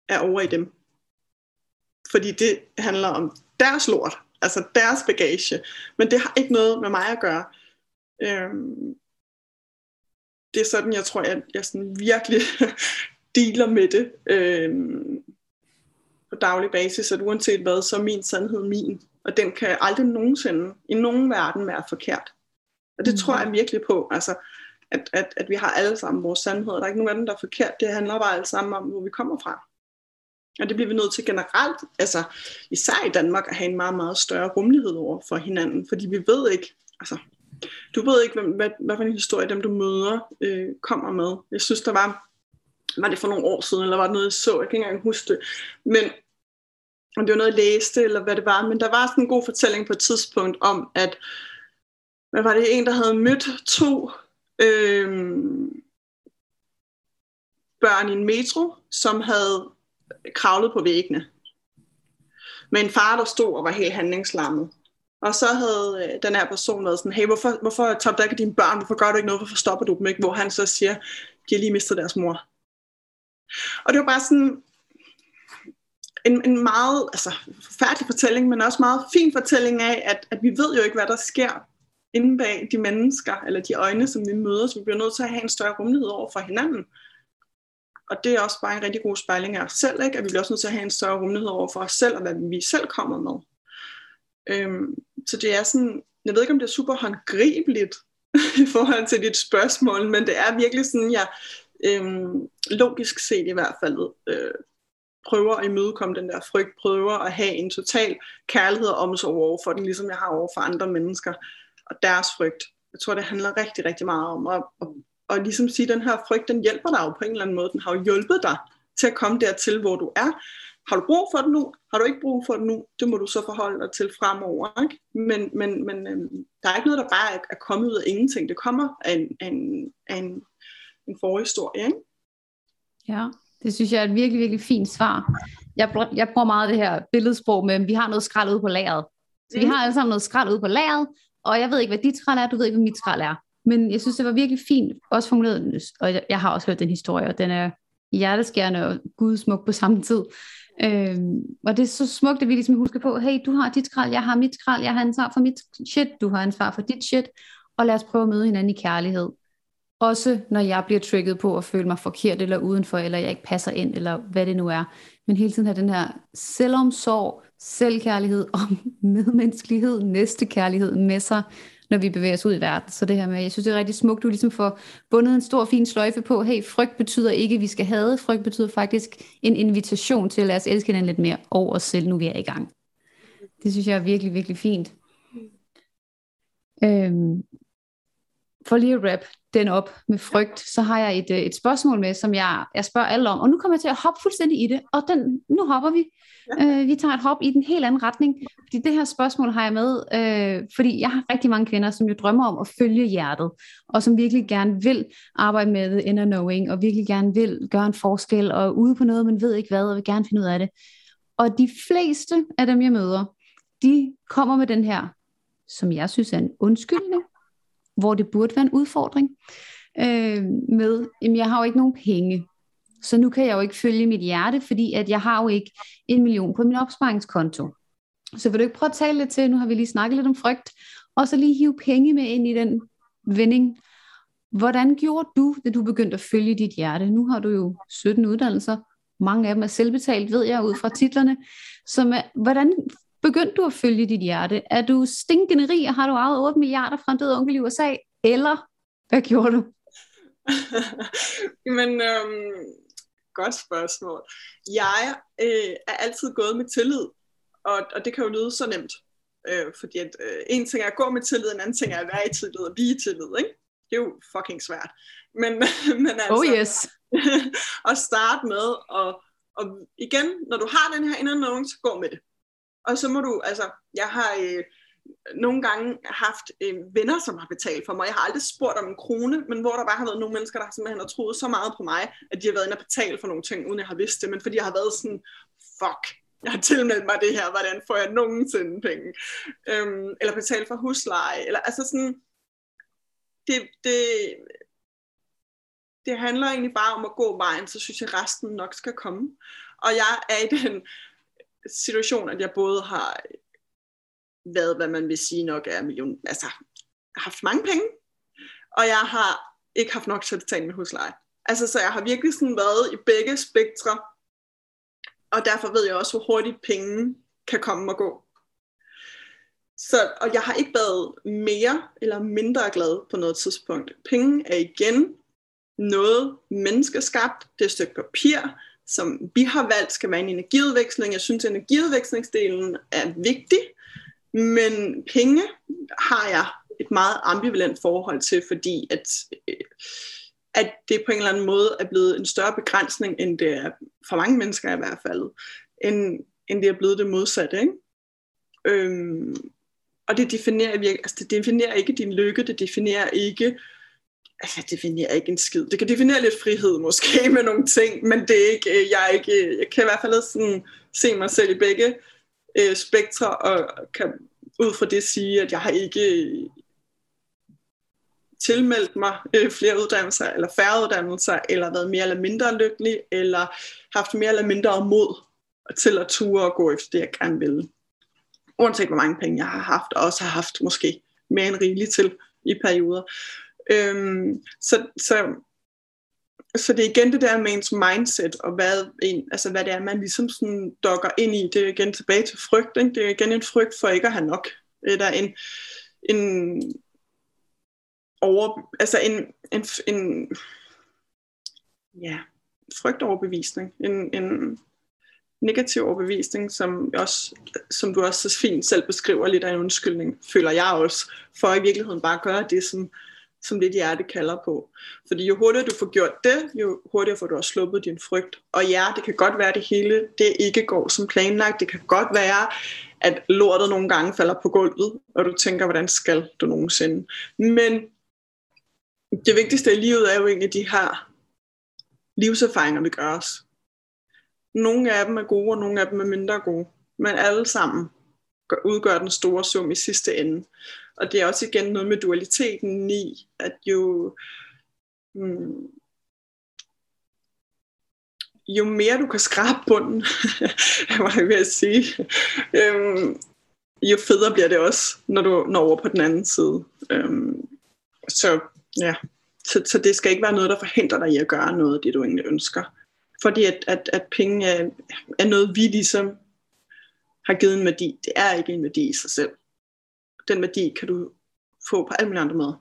er over i dem. Fordi det handler om deres lort, altså deres bagage. Men det har ikke noget med mig at gøre. Øhm, det er sådan, jeg tror, jeg, jeg sådan virkelig dealer med det øhm, på daglig basis, at uanset hvad, så er min sandhed min. Og den kan aldrig nogensinde i nogen verden være forkert. Og det mm. tror jeg virkelig på, altså, at, at, at vi har alle sammen vores sandhed. Der er ikke nogen af dem, der er forkert. Det handler bare alle sammen om, hvor vi kommer fra. Og det bliver vi nødt til generelt, altså især i Danmark, at have en meget, meget større rummelighed over for hinanden. Fordi vi ved ikke, altså, du ved ikke, hvad, hvad, hvad for en historie dem, du møder, øh, kommer med. Jeg synes, der var, var det for nogle år siden, eller var det noget, jeg så, jeg kan ikke engang huske det. Men om det var noget, jeg læste, eller hvad det var, men der var sådan en god fortælling på et tidspunkt om, at hvad var det, en, der havde mødt to øh, børn i en metro, som havde kravlet på væggene. Med en far, der stod og var helt handlingslammet. Og så havde øh, den her person været sådan, hey, hvorfor, hvorfor tager du ikke dine børn? Hvorfor gør du ikke noget? Hvorfor stopper du dem ikke? Hvor han så siger, de har lige mistet deres mor. Og det var bare sådan en, en meget altså, forfærdelig fortælling, men også meget fin fortælling af, at, at vi ved jo ikke, hvad der sker inde bag de mennesker, eller de øjne, som vi møder, så vi bliver nødt til at have en større rummelighed over for hinanden. Og det er også bare en rigtig god spejling af os selv, ikke? at vi bliver også nødt til at have en større rummelighed over for os selv, og hvad vi selv kommer med. Øhm, så det er sådan, jeg ved ikke om det er super håndgribeligt i forhold til dit spørgsmål, men det er virkelig sådan, jeg øhm, logisk set i hvert fald øh, prøver at imødekomme den der frygt, prøver at have en total kærlighed og omsorg over for den, ligesom jeg har over for andre mennesker og deres frygt. Jeg tror, det handler rigtig, rigtig meget om at, at, at ligesom sige, at den her frygt, den hjælper dig jo på en eller anden måde. Den har jo hjulpet dig til at komme dertil, hvor du er. Har du brug for det nu? Har du ikke brug for det nu? Det må du så forholde dig til fremover. Ikke? Men, men, men øhm, der er ikke noget, der bare er, er kommet ud af ingenting. Det kommer af en, af en, af en, en forhistorie. Ikke? Ja, det synes jeg er et virkelig, virkelig fint svar. Jeg, jeg bruger meget det her billedsprog med, at vi har noget skrald ude på lageret. Så vi mm. har alle sammen noget skrald ude på lageret, og jeg ved ikke, hvad dit træl er, du ved ikke, hvad mit træl er. Men jeg synes, det var virkelig fint, også formuleret, og jeg har også hørt den historie, og den er hjerteskærende og gudsmuk på samme tid. Øhm, og det er så smukt, at vi ligesom husker på, hey, du har dit skrald, jeg har mit skrald, jeg har ansvar for mit shit, du har ansvar for dit shit, og lad os prøve at møde hinanden i kærlighed. Også når jeg bliver trigget på at føle mig forkert eller udenfor, eller jeg ikke passer ind, eller hvad det nu er. Men hele tiden have den her selvomsorg, selvkærlighed og medmenneskelighed, næstekærlighed med sig, når vi bevæger os ud i verden. Så det her med, jeg synes, det er rigtig smukt, du ligesom får bundet en stor, fin sløjfe på, hey, frygt betyder ikke, at vi skal have, frygt betyder faktisk en invitation til at lade os elske hinanden lidt mere over os selv, nu vi er i gang. Det synes jeg er virkelig, virkelig fint. Øhm, for lige at wrap den op med frygt, så har jeg et, øh, et spørgsmål med, som jeg, jeg spørger alle om. Og nu kommer jeg til at hoppe fuldstændig i det, og den, nu hopper vi. Ja. Øh, vi tager et hop i den helt anden retning. Fordi det her spørgsmål har jeg med, øh, fordi jeg har rigtig mange kvinder, som jo drømmer om at følge hjertet, og som virkelig gerne vil arbejde med the inner knowing, og virkelig gerne vil gøre en forskel, og ude på noget, men ved ikke hvad, og vil gerne finde ud af det. Og de fleste af dem, jeg møder, de kommer med den her, som jeg synes er en undskyldning, hvor det burde være en udfordring, øh, med, jamen jeg har jo ikke nogen penge, så nu kan jeg jo ikke følge mit hjerte, fordi at jeg har jo ikke en million på min opsparingskonto. Så vil du ikke prøve at tale lidt til, nu har vi lige snakket lidt om frygt, og så lige hive penge med ind i den vending. Hvordan gjorde du, da du begyndte at følge dit hjerte? Nu har du jo 17 uddannelser, mange af dem er selvbetalt, ved jeg, ud fra titlerne. Så hvordan begyndte du at følge dit hjerte? Er du stinkende rig, og har du arvet 8 milliarder fra en død onkel i USA? Eller hvad gjorde du? Men øhm, godt spørgsmål. Jeg øh, er altid gået med tillid, og, og det kan jo lyde så nemt. Øh, fordi at, øh, en ting er at gå med tillid, en anden ting er at være i tillid og blive i tillid. Ikke? Det er jo fucking svært. Men, men altså, oh yes. at starte med, og, og igen, når du har den her inner knowing, så gå med det. Og så må du, altså, jeg har, øh, nogle gange haft øh, venner, som har betalt for mig. Jeg har aldrig spurgt om en krone, men hvor der bare har været nogle mennesker, der simpelthen har troet så meget på mig, at de har været inde og betale for nogle ting, uden jeg har vidst det, men fordi jeg har været sådan, fuck, jeg har tilmeldt mig det her, hvordan får jeg nogensinde penge? Øhm, eller betale for husleje, eller altså sådan, det, det, det handler egentlig bare om at gå vejen, så synes jeg, resten nok skal komme. Og jeg er i den situation, at jeg både har været, hvad man vil sige nok er million, altså haft mange penge, og jeg har ikke haft nok til at betale min husleje. Altså, så jeg har virkelig sådan været i begge spektre, og derfor ved jeg også, hvor hurtigt penge kan komme og gå. Så, og jeg har ikke været mere eller mindre glad på noget tidspunkt. Penge er igen noget menneskeskabt. Det er et stykke papir, som vi har valgt skal være en energiudveksling. Jeg synes, at energiudvekslingsdelen er vigtig, men penge har jeg et meget ambivalent forhold til, fordi at, øh, at det på en eller anden måde er blevet en større begrænsning, end det er for mange mennesker i hvert fald, end, end det er blevet det modsatte. Ikke? Øhm, og det definerer, altså det definerer ikke din lykke, det definerer ikke altså, det definerer ikke en skid. Det kan definere lidt frihed måske med nogle ting, men det er ikke, øh, jeg, er ikke, øh, jeg kan i hvert fald sådan se mig selv i begge øh, spektre, og kan ud fra det sige, at jeg har ikke øh, tilmeldt mig øh, flere uddannelser, eller færre uddannelser, eller været mere eller mindre lykkelig, eller haft mere eller mindre mod til at ture og gå efter det, jeg gerne vil. Uanset hvor mange penge jeg har haft, og også har haft måske mere end rigeligt til i perioder. Øhm, så, så, så det er igen det der med ens mindset, og hvad, en, altså hvad det er, man ligesom sådan dokker ind i. Det er igen tilbage til frygt. Ikke? Det er igen en frygt for ikke at have nok. Eller en, en over, altså en, en, en ja, frygtoverbevisning. En, en negativ overbevisning, som, også, som du også så fint selv beskriver lidt af en undskyldning, føler jeg også, for i virkeligheden bare at gøre det, som, som dit hjerte kalder på. Fordi jo hurtigere du får gjort det, jo hurtigere får du også sluppet din frygt. Og ja, det kan godt være, at det hele det ikke går som planlagt. Det kan godt være, at lortet nogle gange falder på gulvet, og du tænker, hvordan skal du nogensinde. Men det vigtigste i livet er jo egentlig de her livserfaringer, vi gør os. Nogle af dem er gode, og nogle af dem er mindre gode. Men alle sammen udgør den store sum i sidste ende. Og det er også igen noget med dualiteten i, at jo, mm, jo mere du kan skrabe bunden, var jeg ved at sige, øhm, jo federe bliver det også, når du når over på den anden side. Øhm, så ja, så, så det skal ikke være noget, der forhindrer dig i at gøre noget af det, du egentlig ønsker. Fordi at, at, at penge er, er noget, vi ligesom har givet en værdi. Det er ikke en værdi i sig selv den værdi kan du få på alle mulige andre måder.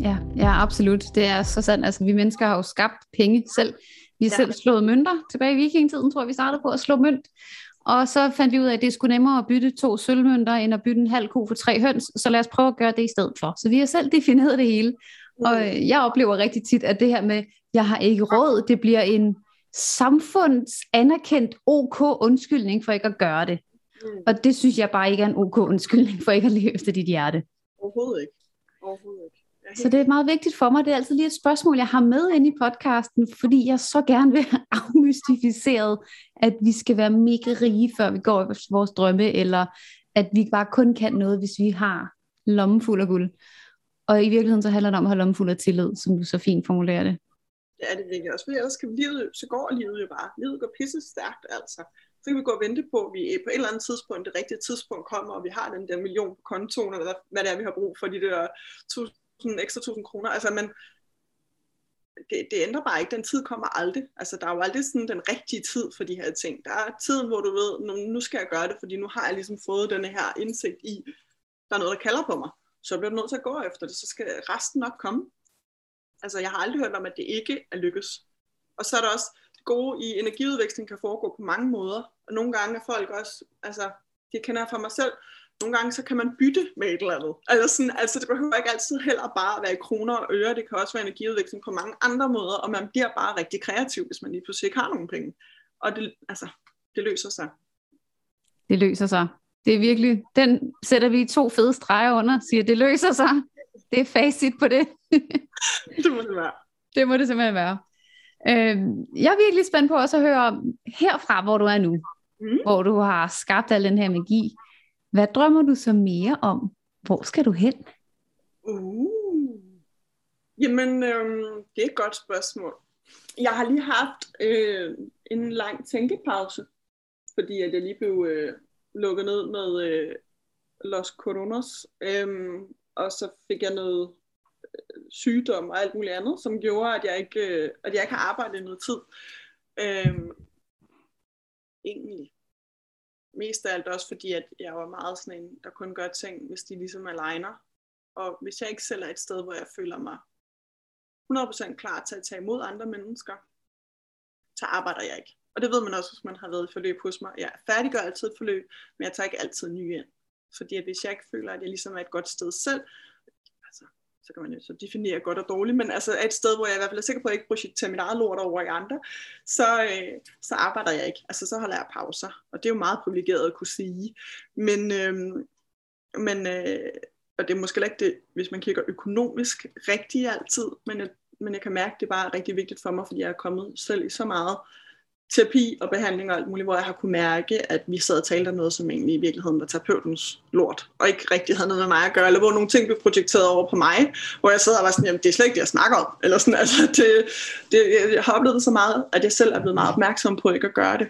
Ja, ja, absolut. Det er så sandt. Altså, vi mennesker har jo skabt penge selv. Vi har ja. selv slået mønter. Tilbage i vikingetiden tror jeg, vi startede på at slå mønt. Og så fandt vi ud af, at det skulle nemmere at bytte to sølvmønter, end at bytte en halv ko for tre høns. Så lad os prøve at gøre det i stedet for. Så vi har selv defineret det hele. Og mm. jeg oplever rigtig tit, at det her med, jeg har ikke råd, det bliver en samfunds anerkendt OK undskyldning for ikke at gøre det. Mm. Og det synes jeg bare ikke er en OK undskyldning for ikke at leve efter dit hjerte. Overhovedet ikke. Overhovedet ikke. Så det er meget vigtigt for mig. Det er altid lige et spørgsmål, jeg har med ind i podcasten, fordi jeg så gerne vil have afmystificeret, at vi skal være mega rige, før vi går efter vores drømme, eller at vi bare kun kan noget, hvis vi har lommen fuld af guld. Og i virkeligheden så handler det om at have lommen fuld af tillid, som du så fint formulerer det. Det er det virkelig også, for ellers kan livet, så går livet jo bare. Livet går pisse stærkt, altså. Så kan vi gå og vente på, at vi på et eller andet tidspunkt, det rigtige tidspunkt kommer, og vi har den der million på kontoen, eller hvad det er, vi har brug for, de der tusind, ekstra tusind kroner. Altså, men det, det ændrer bare ikke. Den tid kommer aldrig. Altså, der er jo aldrig sådan den rigtige tid for de her ting. Der er tiden, hvor du ved, nu skal jeg gøre det, fordi nu har jeg ligesom fået denne her indsigt i, der er noget, der kalder på mig så bliver du nødt til at gå efter det, så skal resten nok komme. Altså, jeg har aldrig hørt om, at det ikke er lykkes. Og så er der også det gode i energiudveksling kan foregå på mange måder. Og nogle gange er folk også, altså, det kender jeg fra mig selv, nogle gange så kan man bytte med et eller andet. Altså, sådan, altså det behøver ikke altid heller bare at være i kroner og øre, det kan også være energiudveksling på mange andre måder, og man bliver bare rigtig kreativ, hvis man lige pludselig ikke har nogen penge. Og det, altså, det løser sig. Det løser sig. Det er virkelig, den sætter vi to fede streger under, siger, det løser sig. Det er facit på det. det må det være. Det må det simpelthen være. Øh, jeg er virkelig spændt på også at høre herfra, hvor du er nu, mm. hvor du har skabt al den her magi. Hvad drømmer du så mere om? Hvor skal du hen? Uh. Jamen, øhm, det er et godt spørgsmål. Jeg har lige haft øh, en lang tænkepause, fordi at jeg lige blev øh, lukket ned med øh, Los Coronas, øhm, og så fik jeg noget øh, sygdom og alt muligt andet, som gjorde, at jeg ikke, øh, at jeg ikke har arbejdet i noget tid. Øhm, egentlig mest af alt også fordi, at jeg var meget sådan en, der kun gør ting, hvis de ligesom aligner. Og hvis jeg ikke selv er et sted, hvor jeg føler mig 100% klar til at tage imod andre mennesker, så arbejder jeg ikke. Og det ved man også, hvis man har været i forløb hos mig. Jeg færdiggør altid et forløb, men jeg tager ikke altid nye ind. Fordi at hvis jeg ikke føler, at jeg ligesom er et godt sted selv, altså, så kan man jo så definere godt og dårligt, men altså et sted, hvor jeg i hvert fald er sikker på, at jeg ikke projekterer mit eget lort over i andre, så, øh, så arbejder jeg ikke. Altså så holder jeg pauser, og det er jo meget privilegeret at kunne sige. Men, øh, men øh, og det er måske ikke det, hvis man kigger økonomisk rigtigt altid, men jeg, men jeg kan mærke, at det bare er rigtig vigtigt for mig, fordi jeg er kommet selv i så meget terapi og behandling og alt muligt, hvor jeg har kunne mærke, at vi sad og talte om noget, som egentlig i virkeligheden var terapeutens lort, og ikke rigtig havde noget med mig at gøre, eller hvor nogle ting blev projekteret over på mig, hvor jeg sad og var sådan, jamen det er slet ikke det, jeg snakker om, eller sådan, altså det, det, jeg har oplevet det så meget, at jeg selv er blevet meget opmærksom på ikke at gøre det.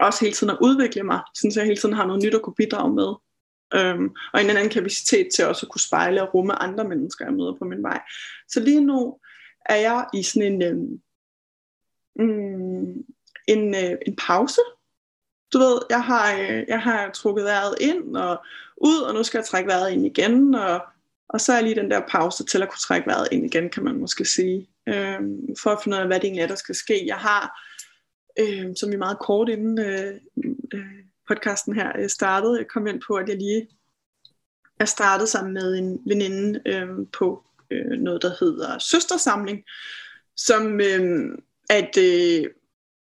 Også hele tiden at udvikle mig, så jeg hele tiden har noget nyt at kunne bidrage med. Øhm, og en anden kapacitet til også at kunne spejle og rumme andre mennesker, jeg møder på min vej. Så lige nu er jeg i sådan en, øhm, mm, en, øh, en pause. Du ved, jeg har, øh, jeg har trukket vejret ind og ud, og nu skal jeg trække vejret ind igen, og, og så er lige den der pause til at kunne trække vejret ind igen, kan man måske sige, øh, for at finde ud af, hvad det egentlig er, der skal ske. Jeg har, øh, som vi meget kort inden øh, øh, podcasten her øh, startede, jeg kom ind på, at jeg lige er startet sammen med en veninde øh, på øh, noget, der hedder Søstersamling, som øh, at et, øh,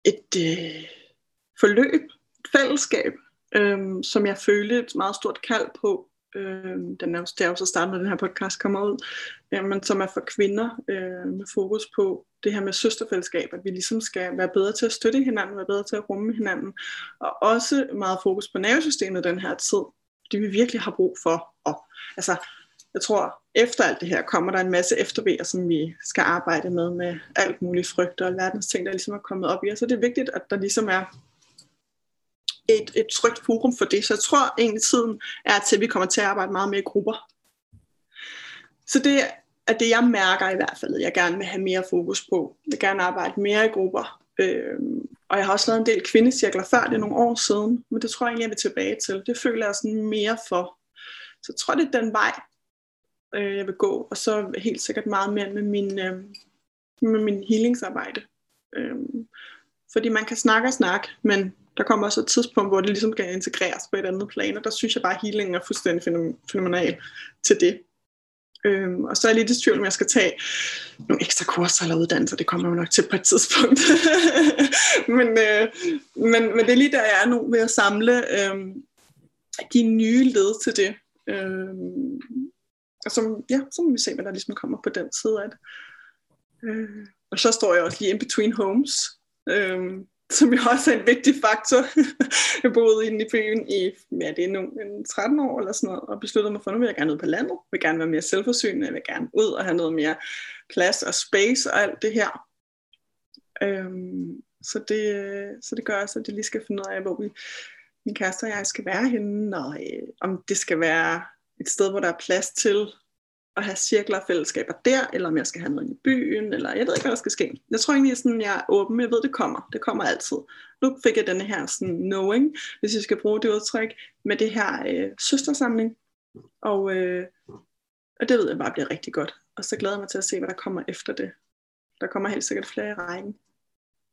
et øh, forløb, et fællesskab, øh, som jeg følte et meget stort kald på. Øh, den er, det er jo så startet, den her podcast kommer ud, øh, men som er for kvinder øh, med fokus på det her med søsterfællesskab, at vi ligesom skal være bedre til at støtte hinanden, være bedre til at rumme hinanden, og også meget fokus på nervesystemet den her tid, det vi virkelig har brug for. Og, altså, jeg tror, efter alt det her kommer der en masse eftervejer, som vi skal arbejde med, med alt muligt frygt og alverdens ting, der ligesom er kommet op i os. Så det er vigtigt, at der ligesom er et, et trygt forum for det. Så jeg tror egentlig, tiden er til, at vi kommer til at arbejde meget mere i grupper. Så det er det, jeg mærker i hvert fald, jeg gerne vil have mere fokus på. Jeg vil gerne arbejde mere i grupper. Øh, og jeg har også lavet en del kvindecirkler før, det er nogle år siden, men det tror jeg egentlig, jeg vil tilbage til. Det føler jeg sådan mere for. Så jeg tror, det er den vej, øh, jeg vil gå, og så helt sikkert meget mere med min, øh, med min healingsarbejde. Øh, fordi man kan snakke og snakke, men der kommer også et tidspunkt, hvor det ligesom kan integreres på et andet plan, og der synes jeg bare, at healingen er fuldstændig fænomenal til det. Øhm, og så er jeg lidt i tvivl, om jeg skal tage nogle ekstra kurser eller uddannelser. Det kommer jo nok til på et tidspunkt. men, øh, men, men det er lige der, jeg er nu ved at samle øh, de nye led til det. Øh, og så, ja, så må vi se, hvad der ligesom kommer på den side af det. Øh, og så står jeg også lige in between homes, øh, som jo også er en vigtig faktor. jeg boede inde i byen i, ja, det er nu, en 13 år eller sådan noget, og besluttede mig for, at nu vil jeg gerne ud på landet. Jeg vil gerne være mere selvforsynende, jeg vil gerne ud og have noget mere plads og space og alt det her. Øh, så, det, så det gør også, at jeg lige skal finde ud af, hvor vi, min kæreste og jeg skal være henne, og øh, om det skal være et sted, hvor der er plads til at have cirkler og fællesskaber der, eller om jeg skal have noget i byen, eller jeg ved ikke, hvad der skal ske. Jeg tror egentlig, sådan, jeg er åben, jeg ved, det kommer. Det kommer altid. Nu fik jeg denne her sådan, knowing, hvis jeg skal bruge det udtryk, med det her øh, søstersamling. Og, øh, og det ved jeg bare bliver rigtig godt. Og så glæder jeg mig til at se, hvad der kommer efter det. Der kommer helt sikkert flere i rækken.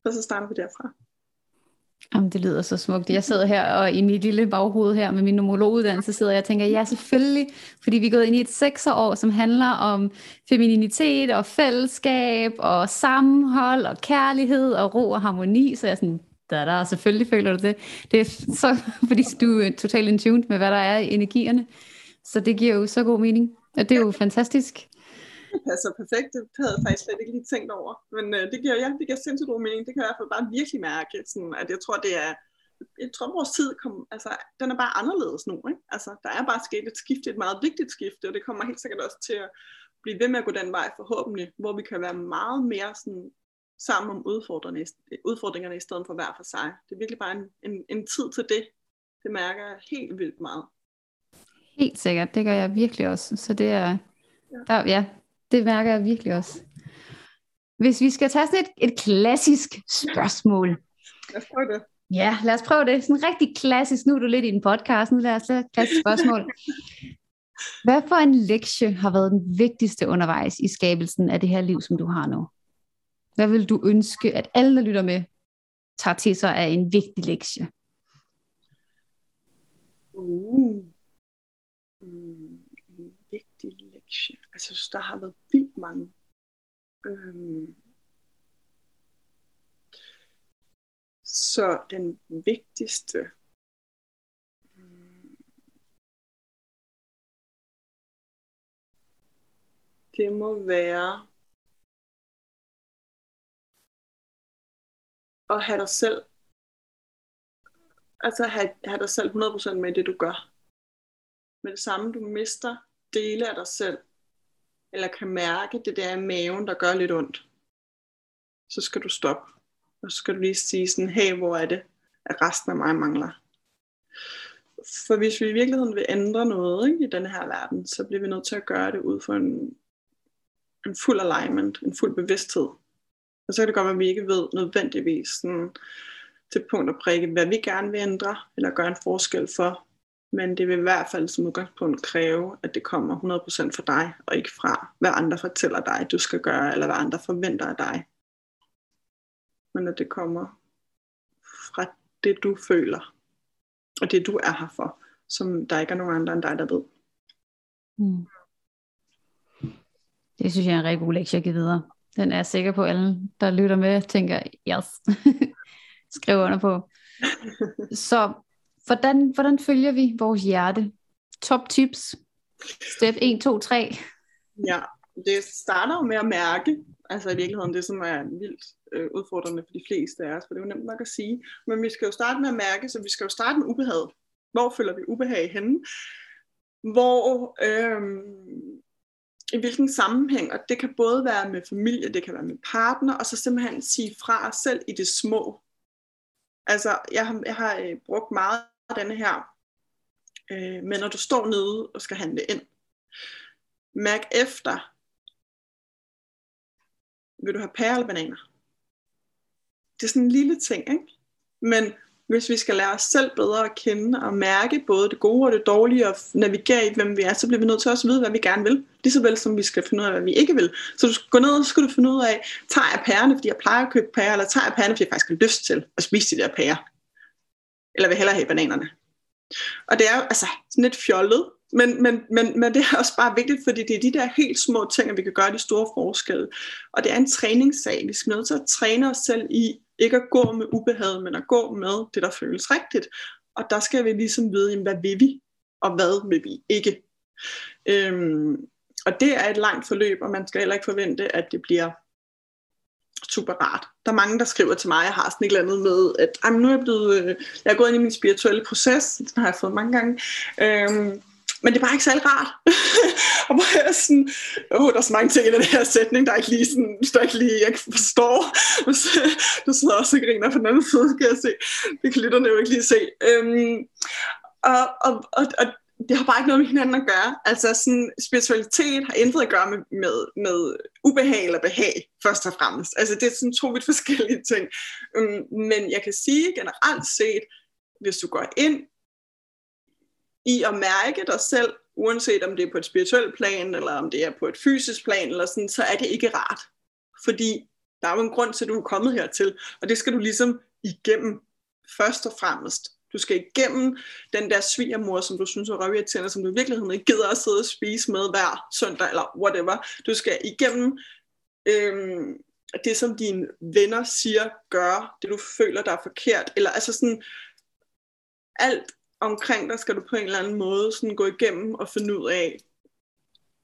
Og så starter vi derfra. Jamen, det lyder så smukt. Jeg sidder her og i mit lille baghoved her med min numerologuddannelse sidder jeg og tænker, ja selvfølgelig, fordi vi er gået ind i et sekserår, som handler om femininitet og fællesskab og sammenhold og kærlighed og ro og harmoni, så jeg er sådan, der, der, selvfølgelig føler du det. Det er så, fordi du er totalt in tune med, hvad der er i energierne, så det giver jo så god mening, og det er jo fantastisk. Det passer perfekt, det havde jeg faktisk slet ikke lige tænkt over, men øh, det giver, ja, det giver sindssygt god mening, det kan jeg i hvert fald bare virkelig mærke, sådan, at jeg tror, det er, jeg tror, vores tid kom, altså, den er bare anderledes nu. Ikke? Altså, der er bare sket et skifte, et meget vigtigt skifte, og det kommer helt sikkert også til at blive ved med at gå den vej forhåbentlig, hvor vi kan være meget mere sådan, sammen om udfordringerne, udfordringerne i stedet for hver for sig. Det er virkelig bare en, en, en tid til det. Det mærker jeg helt vildt meget. Helt sikkert, det gør jeg virkelig også. Så det er, ja, der, ja det mærker jeg virkelig også. Hvis vi skal tage sådan et, et klassisk spørgsmål. Lad os prøve det. Ja, lad os prøve det. Sådan rigtig klassisk. Nu er du lidt i en podcast. Nu lad os lade et klassisk spørgsmål. Hvad for en lektie har været den vigtigste undervejs i skabelsen af det her liv, som du har nu? Hvad vil du ønske, at alle, der lytter med, tager til sig af en vigtig lektie? Uh. Mm, en vigtig lektie. Altså, jeg synes, der har været vildt mange. Øhm. Så den vigtigste mm. det må være at have dig selv, altså have, have dig selv 100% med det, du gør. Med det samme, du mister dele af dig selv, eller kan mærke det der i maven, der gør lidt ondt, så skal du stoppe. Og så skal du lige sige sådan, hey, hvor er det, at resten af mig mangler. For hvis vi i virkeligheden vil ændre noget ikke, i den her verden, så bliver vi nødt til at gøre det ud for en, en fuld alignment, en fuld bevidsthed. Og så kan det godt være, at vi ikke ved nødvendigvis sådan, til punkt og prikke, hvad vi gerne vil ændre, eller gøre en forskel for. Men det vil i hvert fald som udgangspunkt kræve, at det kommer 100% fra dig, og ikke fra, hvad andre fortæller dig, du skal gøre, eller hvad andre forventer af dig. Men at det kommer fra det, du føler, og det, du er her for, som der ikke er nogen andre end dig, der ved. Mm. Det synes jeg er en rigtig god lektie at give videre. Den er jeg sikker på, at alle, der lytter med, tænker, yes, skriv under på. Så hvordan, hvordan følger vi vores hjerte? Top tips. Step 1, 2, 3. Ja, det starter jo med at mærke, altså i virkeligheden det, som er vildt øh, udfordrende for de fleste af os, for det er jo nemt nok at sige. Men vi skal jo starte med at mærke, så vi skal jo starte med ubehag. Hvor føler vi ubehag henne? Hvor, øh, i hvilken sammenhæng, og det kan både være med familie, det kan være med partner, og så simpelthen sige fra os selv i det små. Altså, jeg har, jeg har øh, brugt meget denne her, øh, men når du står nede og skal handle ind, mærk efter, vil du have pære eller bananer? Det er sådan en lille ting, ikke? Men hvis vi skal lære os selv bedre at kende og mærke både det gode og det dårlige og navigere i, hvem vi er, så bliver vi nødt til også at vide, hvad vi gerne vil. Lige så vel som vi skal finde ud af, hvad vi ikke vil. Så du skal gå ned og så skal du finde ud af, tager jeg pærerne, fordi jeg plejer at købe pærer, eller tager jeg pærerne, fordi jeg faktisk har lyst til at spise de der pærer. Eller vil hellere have bananerne. Og det er jo altså sådan lidt fjollet, men, men, men, men det er også bare vigtigt, fordi det er de der helt små ting, at vi kan gøre de store forskelle. Og det er en træningssag. Vi skal nødt til at træne os selv i ikke at gå med ubehag, men at gå med det, der føles rigtigt. Og der skal vi ligesom vide, jamen, hvad vil vi, og hvad vil vi ikke. Øhm, og det er et langt forløb, og man skal heller ikke forvente, at det bliver super rart. Der er mange, der skriver til mig, jeg har sådan et eller andet med, at nu er jeg, blevet, øh, jeg er gået ind i min spirituelle proces, den har jeg fået mange gange, øhm, men det er bare ikke særlig rart. og hvor jeg sådan, åh, der er så mange ting i den her sætning, der ikke lige sådan, der ikke lige, jeg forstår. du sidder også og griner på den anden side, kan jeg se. Det kan lytterne jo ikke lige se. Øhm, og, og, og, og, det har bare ikke noget med hinanden at gøre. Altså sådan, spiritualitet har intet at gøre med, med, med ubehag eller behag, først og fremmest. Altså det er sådan to vidt forskellige ting. Um, men jeg kan sige generelt set, hvis du går ind i at mærke dig selv, uanset om det er på et spirituelt plan, eller om det er på et fysisk plan, eller sådan, så er det ikke rart. Fordi der er jo en grund til, at du er kommet hertil, og det skal du ligesom igennem først og fremmest. Du skal igennem den der svigermor, som du synes er røvirriterende, som du i virkeligheden ikke gider at sidde og spise med hver søndag, eller whatever. Du skal igennem øhm, det, som dine venner siger, gør, det du føler, der er forkert, eller altså sådan, alt omkring dig skal du på en eller anden måde sådan gå igennem og finde ud af,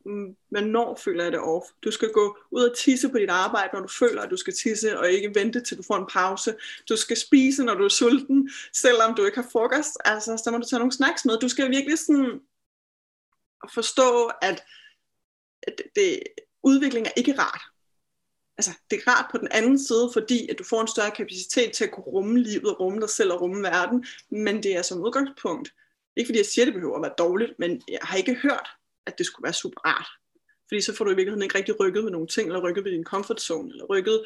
Mm, hvornår føler jeg det off. Du skal gå ud og tisse på dit arbejde, når du føler, at du skal tisse, og ikke vente til du får en pause. Du skal spise, når du er sulten, selvom du ikke har frokost. Altså, så må du tage nogle snacks med. Du skal virkelig sådan forstå, at det, det, udvikling er ikke rart altså, det er rart på den anden side, fordi at du får en større kapacitet til at kunne rumme livet, rumme dig selv og rumme verden, men det er som udgangspunkt, ikke fordi jeg siger, at det behøver at være dårligt, men jeg har ikke hørt, at det skulle være super rart. Fordi så får du i virkeligheden ikke rigtig rykket ved nogle ting, eller rykket ved din comfort zone, eller rykket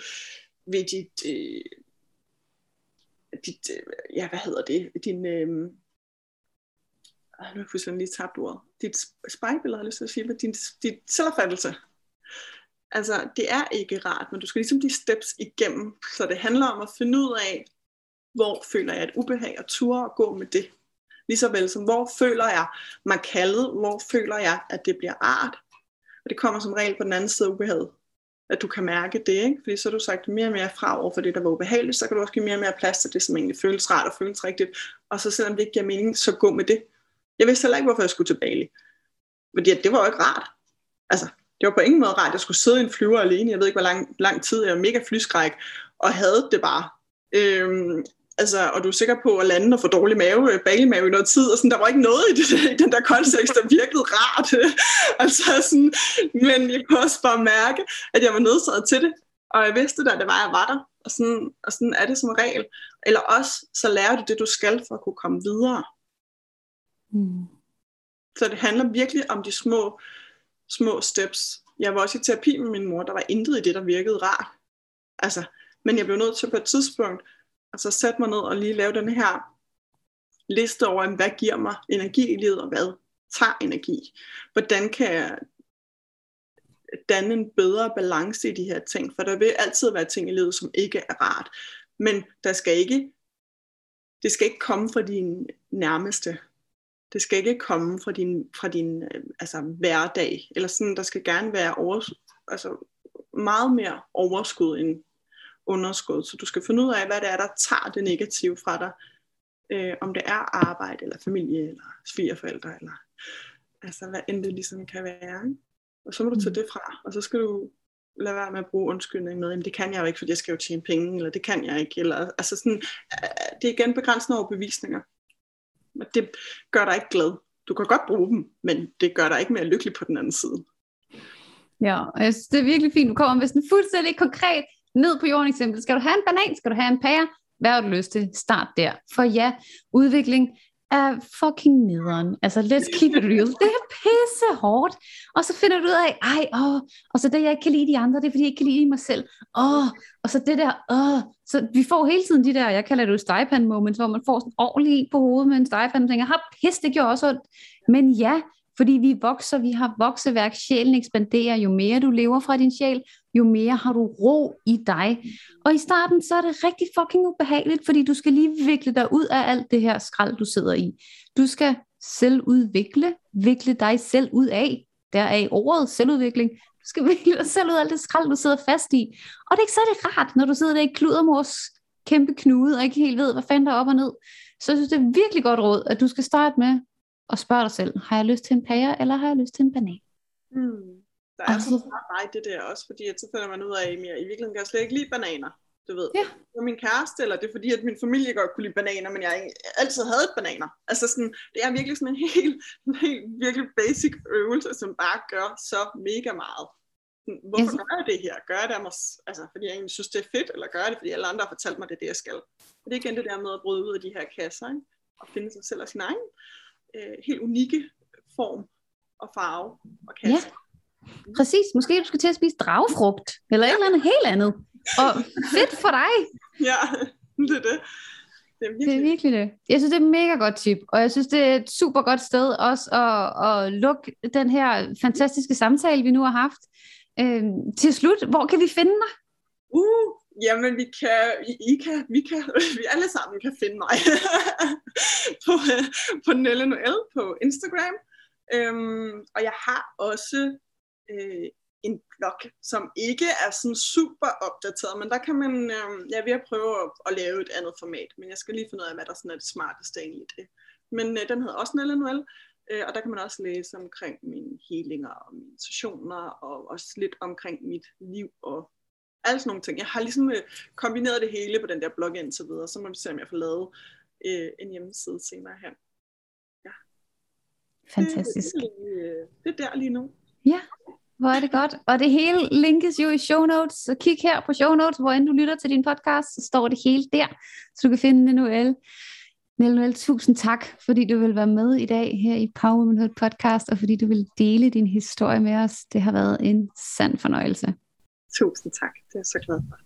ved dit, øh, dit øh, ja, hvad hedder det, din, øh, ah, nu har jeg fuldstændig lige tabt ordet, dit spejlbillede, har jeg lyst til at sige, din, dit selvopfattelse. Altså, det er ikke rart, men du skal ligesom de steps igennem. Så det handler om at finde ud af, hvor føler jeg et ubehag og ture at gå med det. Ligeså vel som, hvor føler jeg mig kaldet, hvor føler jeg, at det bliver art. Og det kommer som regel på den anden side af ubehaget. At du kan mærke det, ikke? Fordi så har du sagt mere og mere fra over for det, der var ubehageligt, så kan du også give mere og mere plads til det, som egentlig føles rart og føles rigtigt. Og så selvom det ikke giver mening, så gå med det. Jeg vidste heller ikke, hvorfor jeg skulle til Bali. Fordi det var jo ikke rart. Altså, det var på ingen måde rart, at jeg skulle sidde i en flyver alene. Jeg ved ikke, hvor lang, lang tid. Jeg var mega flyskræk, og havde det bare. Øhm, altså, og du er sikker på at lande og få dårlig mave, øh, bagemave i noget tid, og sådan, der var ikke noget i, det, i den der kontekst, der virkede rart. altså sådan, men jeg kunne også bare mærke, at jeg var nødsaget til det, og jeg vidste da, det var, at jeg var der, og sådan, og sådan er det som regel. Eller også, så lærer du det, du skal for at kunne komme videre. Mm. Så det handler virkelig om de små små steps. Jeg var også i terapi med min mor, der var intet i det, der virkede rart. Altså, men jeg blev nødt til på et tidspunkt, Altså så sætte mig ned og lige lave den her liste over, hvad giver mig energi i livet, og hvad tager energi. Hvordan kan jeg danne en bedre balance i de her ting, for der vil altid være ting i livet, som ikke er rart. Men der skal ikke, det skal ikke komme fra din nærmeste. Det skal ikke komme fra din, fra din øh, altså, hverdag, eller sådan, der skal gerne være over, altså, meget mere overskud end underskud. Så du skal finde ud af, hvad det er, der tager det negative fra dig. Øh, om det er arbejde, eller familie, eller svigerforældre, eller altså hvad end det ligesom kan være. Ikke? Og så må du tage mm. det fra, og så skal du lade være med at bruge undskyldning med, jamen det kan jeg jo ikke, fordi jeg skal jo tjene penge, eller det kan jeg ikke, eller altså sådan, øh, det er igen begrænsende over bevisninger det gør dig ikke glad. Du kan godt bruge dem, men det gør dig ikke mere lykkelig på den anden side. Ja, og jeg synes, det er virkelig fint. Du kommer med sådan fuldstændig konkret ned på jorden eksempel. Skal du have en banan? Skal du have en pære? Hvad har du lyst til? Start der. For ja, udvikling er fucking nederen. Altså, let's keep it real. Det er pisse hårdt. Og så finder du ud af, ej, åh, og så det, jeg ikke kan lide de andre, det er, fordi jeg ikke kan lide mig selv. Åh, og så det der, åh. Så vi får hele tiden de der, jeg kalder det stejpan moments, hvor man får sådan ordentligt på hovedet med en stejpan, og tænker, har pisse, det gjorde også ondt. Men ja, fordi vi vokser, vi har vokseværk, sjælen ekspanderer, jo mere du lever fra din sjæl, jo mere har du ro i dig. Og i starten, så er det rigtig fucking ubehageligt, fordi du skal lige vikle dig ud af alt det her skrald, du sidder i. Du skal selvudvikle, vikle dig selv ud af, der er i ordet selvudvikling. Du skal vikle dig selv ud af alt det skrald, du sidder fast i. Og det er ikke særlig rart, når du sidder der i kludermors kæmpe knude, og ikke helt ved, hvad fanden der er op og ned. Så jeg synes, det er virkelig godt råd, at du skal starte med at spørge dig selv, har jeg lyst til en pære, eller har jeg lyst til en banan? Mm. Der er så meget mig det der også, fordi at så finder man ud af, at jeg i virkeligheden kan jeg slet ikke lide bananer. Du ved, ja. det var min kæreste, eller det er fordi, at min familie godt kunne lide bananer, men jeg altid havde bananer. Altså sådan, det er virkelig sådan en helt, en helt virkelig basic øvelse, som bare gør så mega meget. Hvorfor yes. gør jeg det her? Gør jeg det, mig, altså, fordi jeg egentlig synes, det er fedt, eller gør jeg det, fordi alle andre har fortalt mig, det er det, jeg skal? Og det er igen det der med at bryde ud af de her kasser, ikke? og finde sig selv og sin egen øh, helt unikke form og farve og kasse. Ja. Præcis. Måske du skal til at spise dragfrugt, eller et eller andet helt andet. Og fedt for dig. Ja, det er det. Det er, virkelig. det er virkelig det. Jeg synes, det er et mega godt tip, og jeg synes, det er et super godt sted også at, at lukke den her fantastiske samtale, vi nu har haft. Øhm, til slut, hvor kan vi finde dig? Uh, Jamen, vi kan, I, I kan, vi kan, vi alle sammen kan finde mig på, på Nelle Noel på Instagram. Øhm, og jeg har også øh, en blog, som ikke er sådan super opdateret, men der kan man, øh, jeg er ved at prøve at, at lave et andet format, men jeg skal lige finde ud af, hvad der sådan er det smarteste egentlig det. Men øh, den hedder også Nelle Noel, øh, og der kan man også læse omkring mine healinger og mine sessioner, og også lidt omkring mit liv og alle sådan nogle ting. Jeg har ligesom øh, kombineret det hele på den der blog indtil videre, så må vi se, om jeg får lavet øh, en hjemmeside senere hen. Fantastisk. Det, det, det, det er der lige nu. Ja, hvor er det godt. Og det hele linkes jo i show notes, så kig her på show notes, hvor end du lytter til din podcast, så står det hele der, så du kan finde det nu. Nelle Noel, tusind tak, fordi du vil være med i dag her i Power Womanhood podcast, og fordi du vil dele din historie med os. Det har været en sand fornøjelse. Tusind tak. Det er jeg så glad for.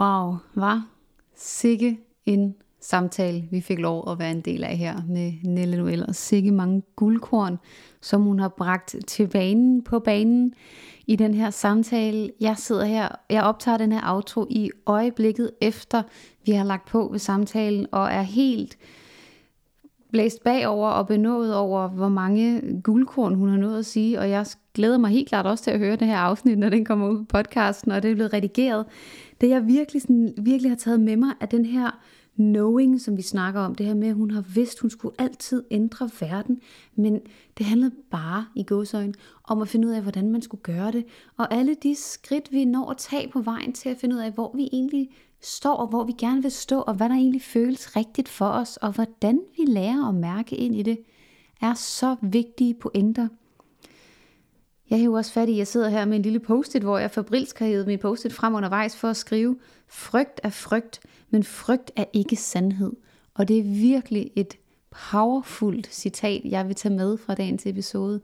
Wow, var sikke en samtale, vi fik lov at være en del af her med Nelle Noel, og sikke mange guldkorn, som hun har bragt til banen på banen i den her samtale. Jeg sidder her, jeg optager den her outro i øjeblikket efter, vi har lagt på ved samtalen, og er helt blæst bagover og benået over, hvor mange guldkorn hun har nået at sige, og jeg glæder mig helt klart også til at høre det her afsnit, når den kommer ud på podcasten, og det er blevet redigeret. Det jeg virkelig, sådan, virkelig har taget med mig, er den her knowing, som vi snakker om, det her med, at hun har vidst, hun skulle altid ændre verden, men det handlede bare i gåsøjne om at finde ud af, hvordan man skulle gøre det, og alle de skridt, vi når at tage på vejen til at finde ud af, hvor vi egentlig står, og hvor vi gerne vil stå, og hvad der egentlig føles rigtigt for os, og hvordan vi lærer at mærke ind i det, er så vigtige pointer. Jeg har jo også fat i, at jeg sidder her med en lille post-it, hvor jeg fabrilsk har hævet min post-it frem undervejs for at skrive, frygt er frygt, men frygt er ikke sandhed. Og det er virkelig et powerfult citat, jeg vil tage med fra dagens episode,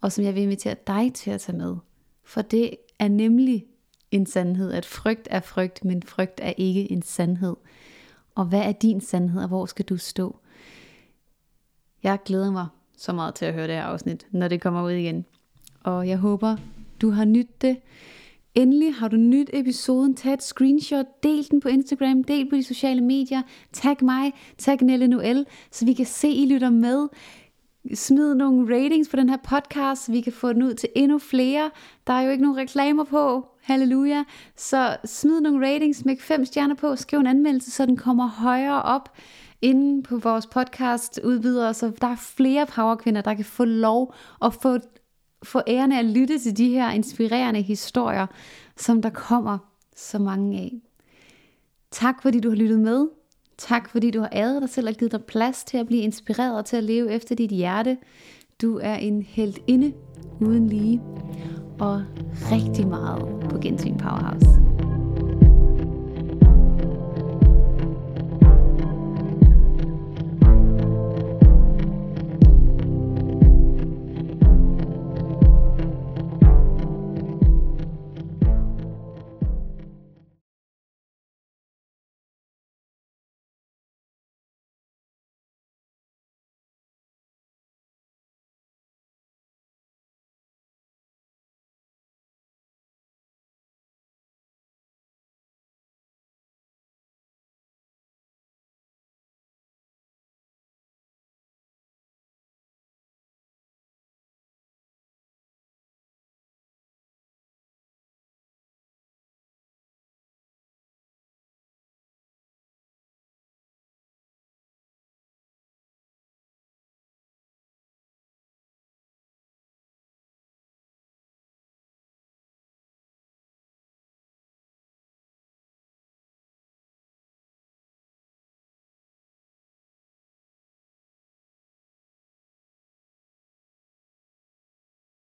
og som jeg vil invitere dig til at tage med. For det er nemlig en sandhed, at frygt er frygt, men frygt er ikke en sandhed. Og hvad er din sandhed, og hvor skal du stå? Jeg glæder mig så meget til at høre det her afsnit, når det kommer ud igen. Og jeg håber, du har nydt det. Endelig har du nyt episoden, tag et screenshot, del den på Instagram, del på de sociale medier, tag mig, tag Nelle Noel, så vi kan se, I lytter med. Smid nogle ratings på den her podcast, så vi kan få den ud til endnu flere. Der er jo ikke nogen reklamer på, halleluja. Så smid nogle ratings, smæk fem stjerner på, skriv en anmeldelse, så den kommer højere op inde på vores podcast udvider, så der er flere powerkvinder, der kan få lov at få få æren af at lytte til de her inspirerende historier, som der kommer så mange af. Tak fordi du har lyttet med. Tak fordi du har æret dig selv og givet dig plads til at blive inspireret og til at leve efter dit hjerte. Du er en helt inde uden lige og rigtig meget på Gensyn Powerhouse.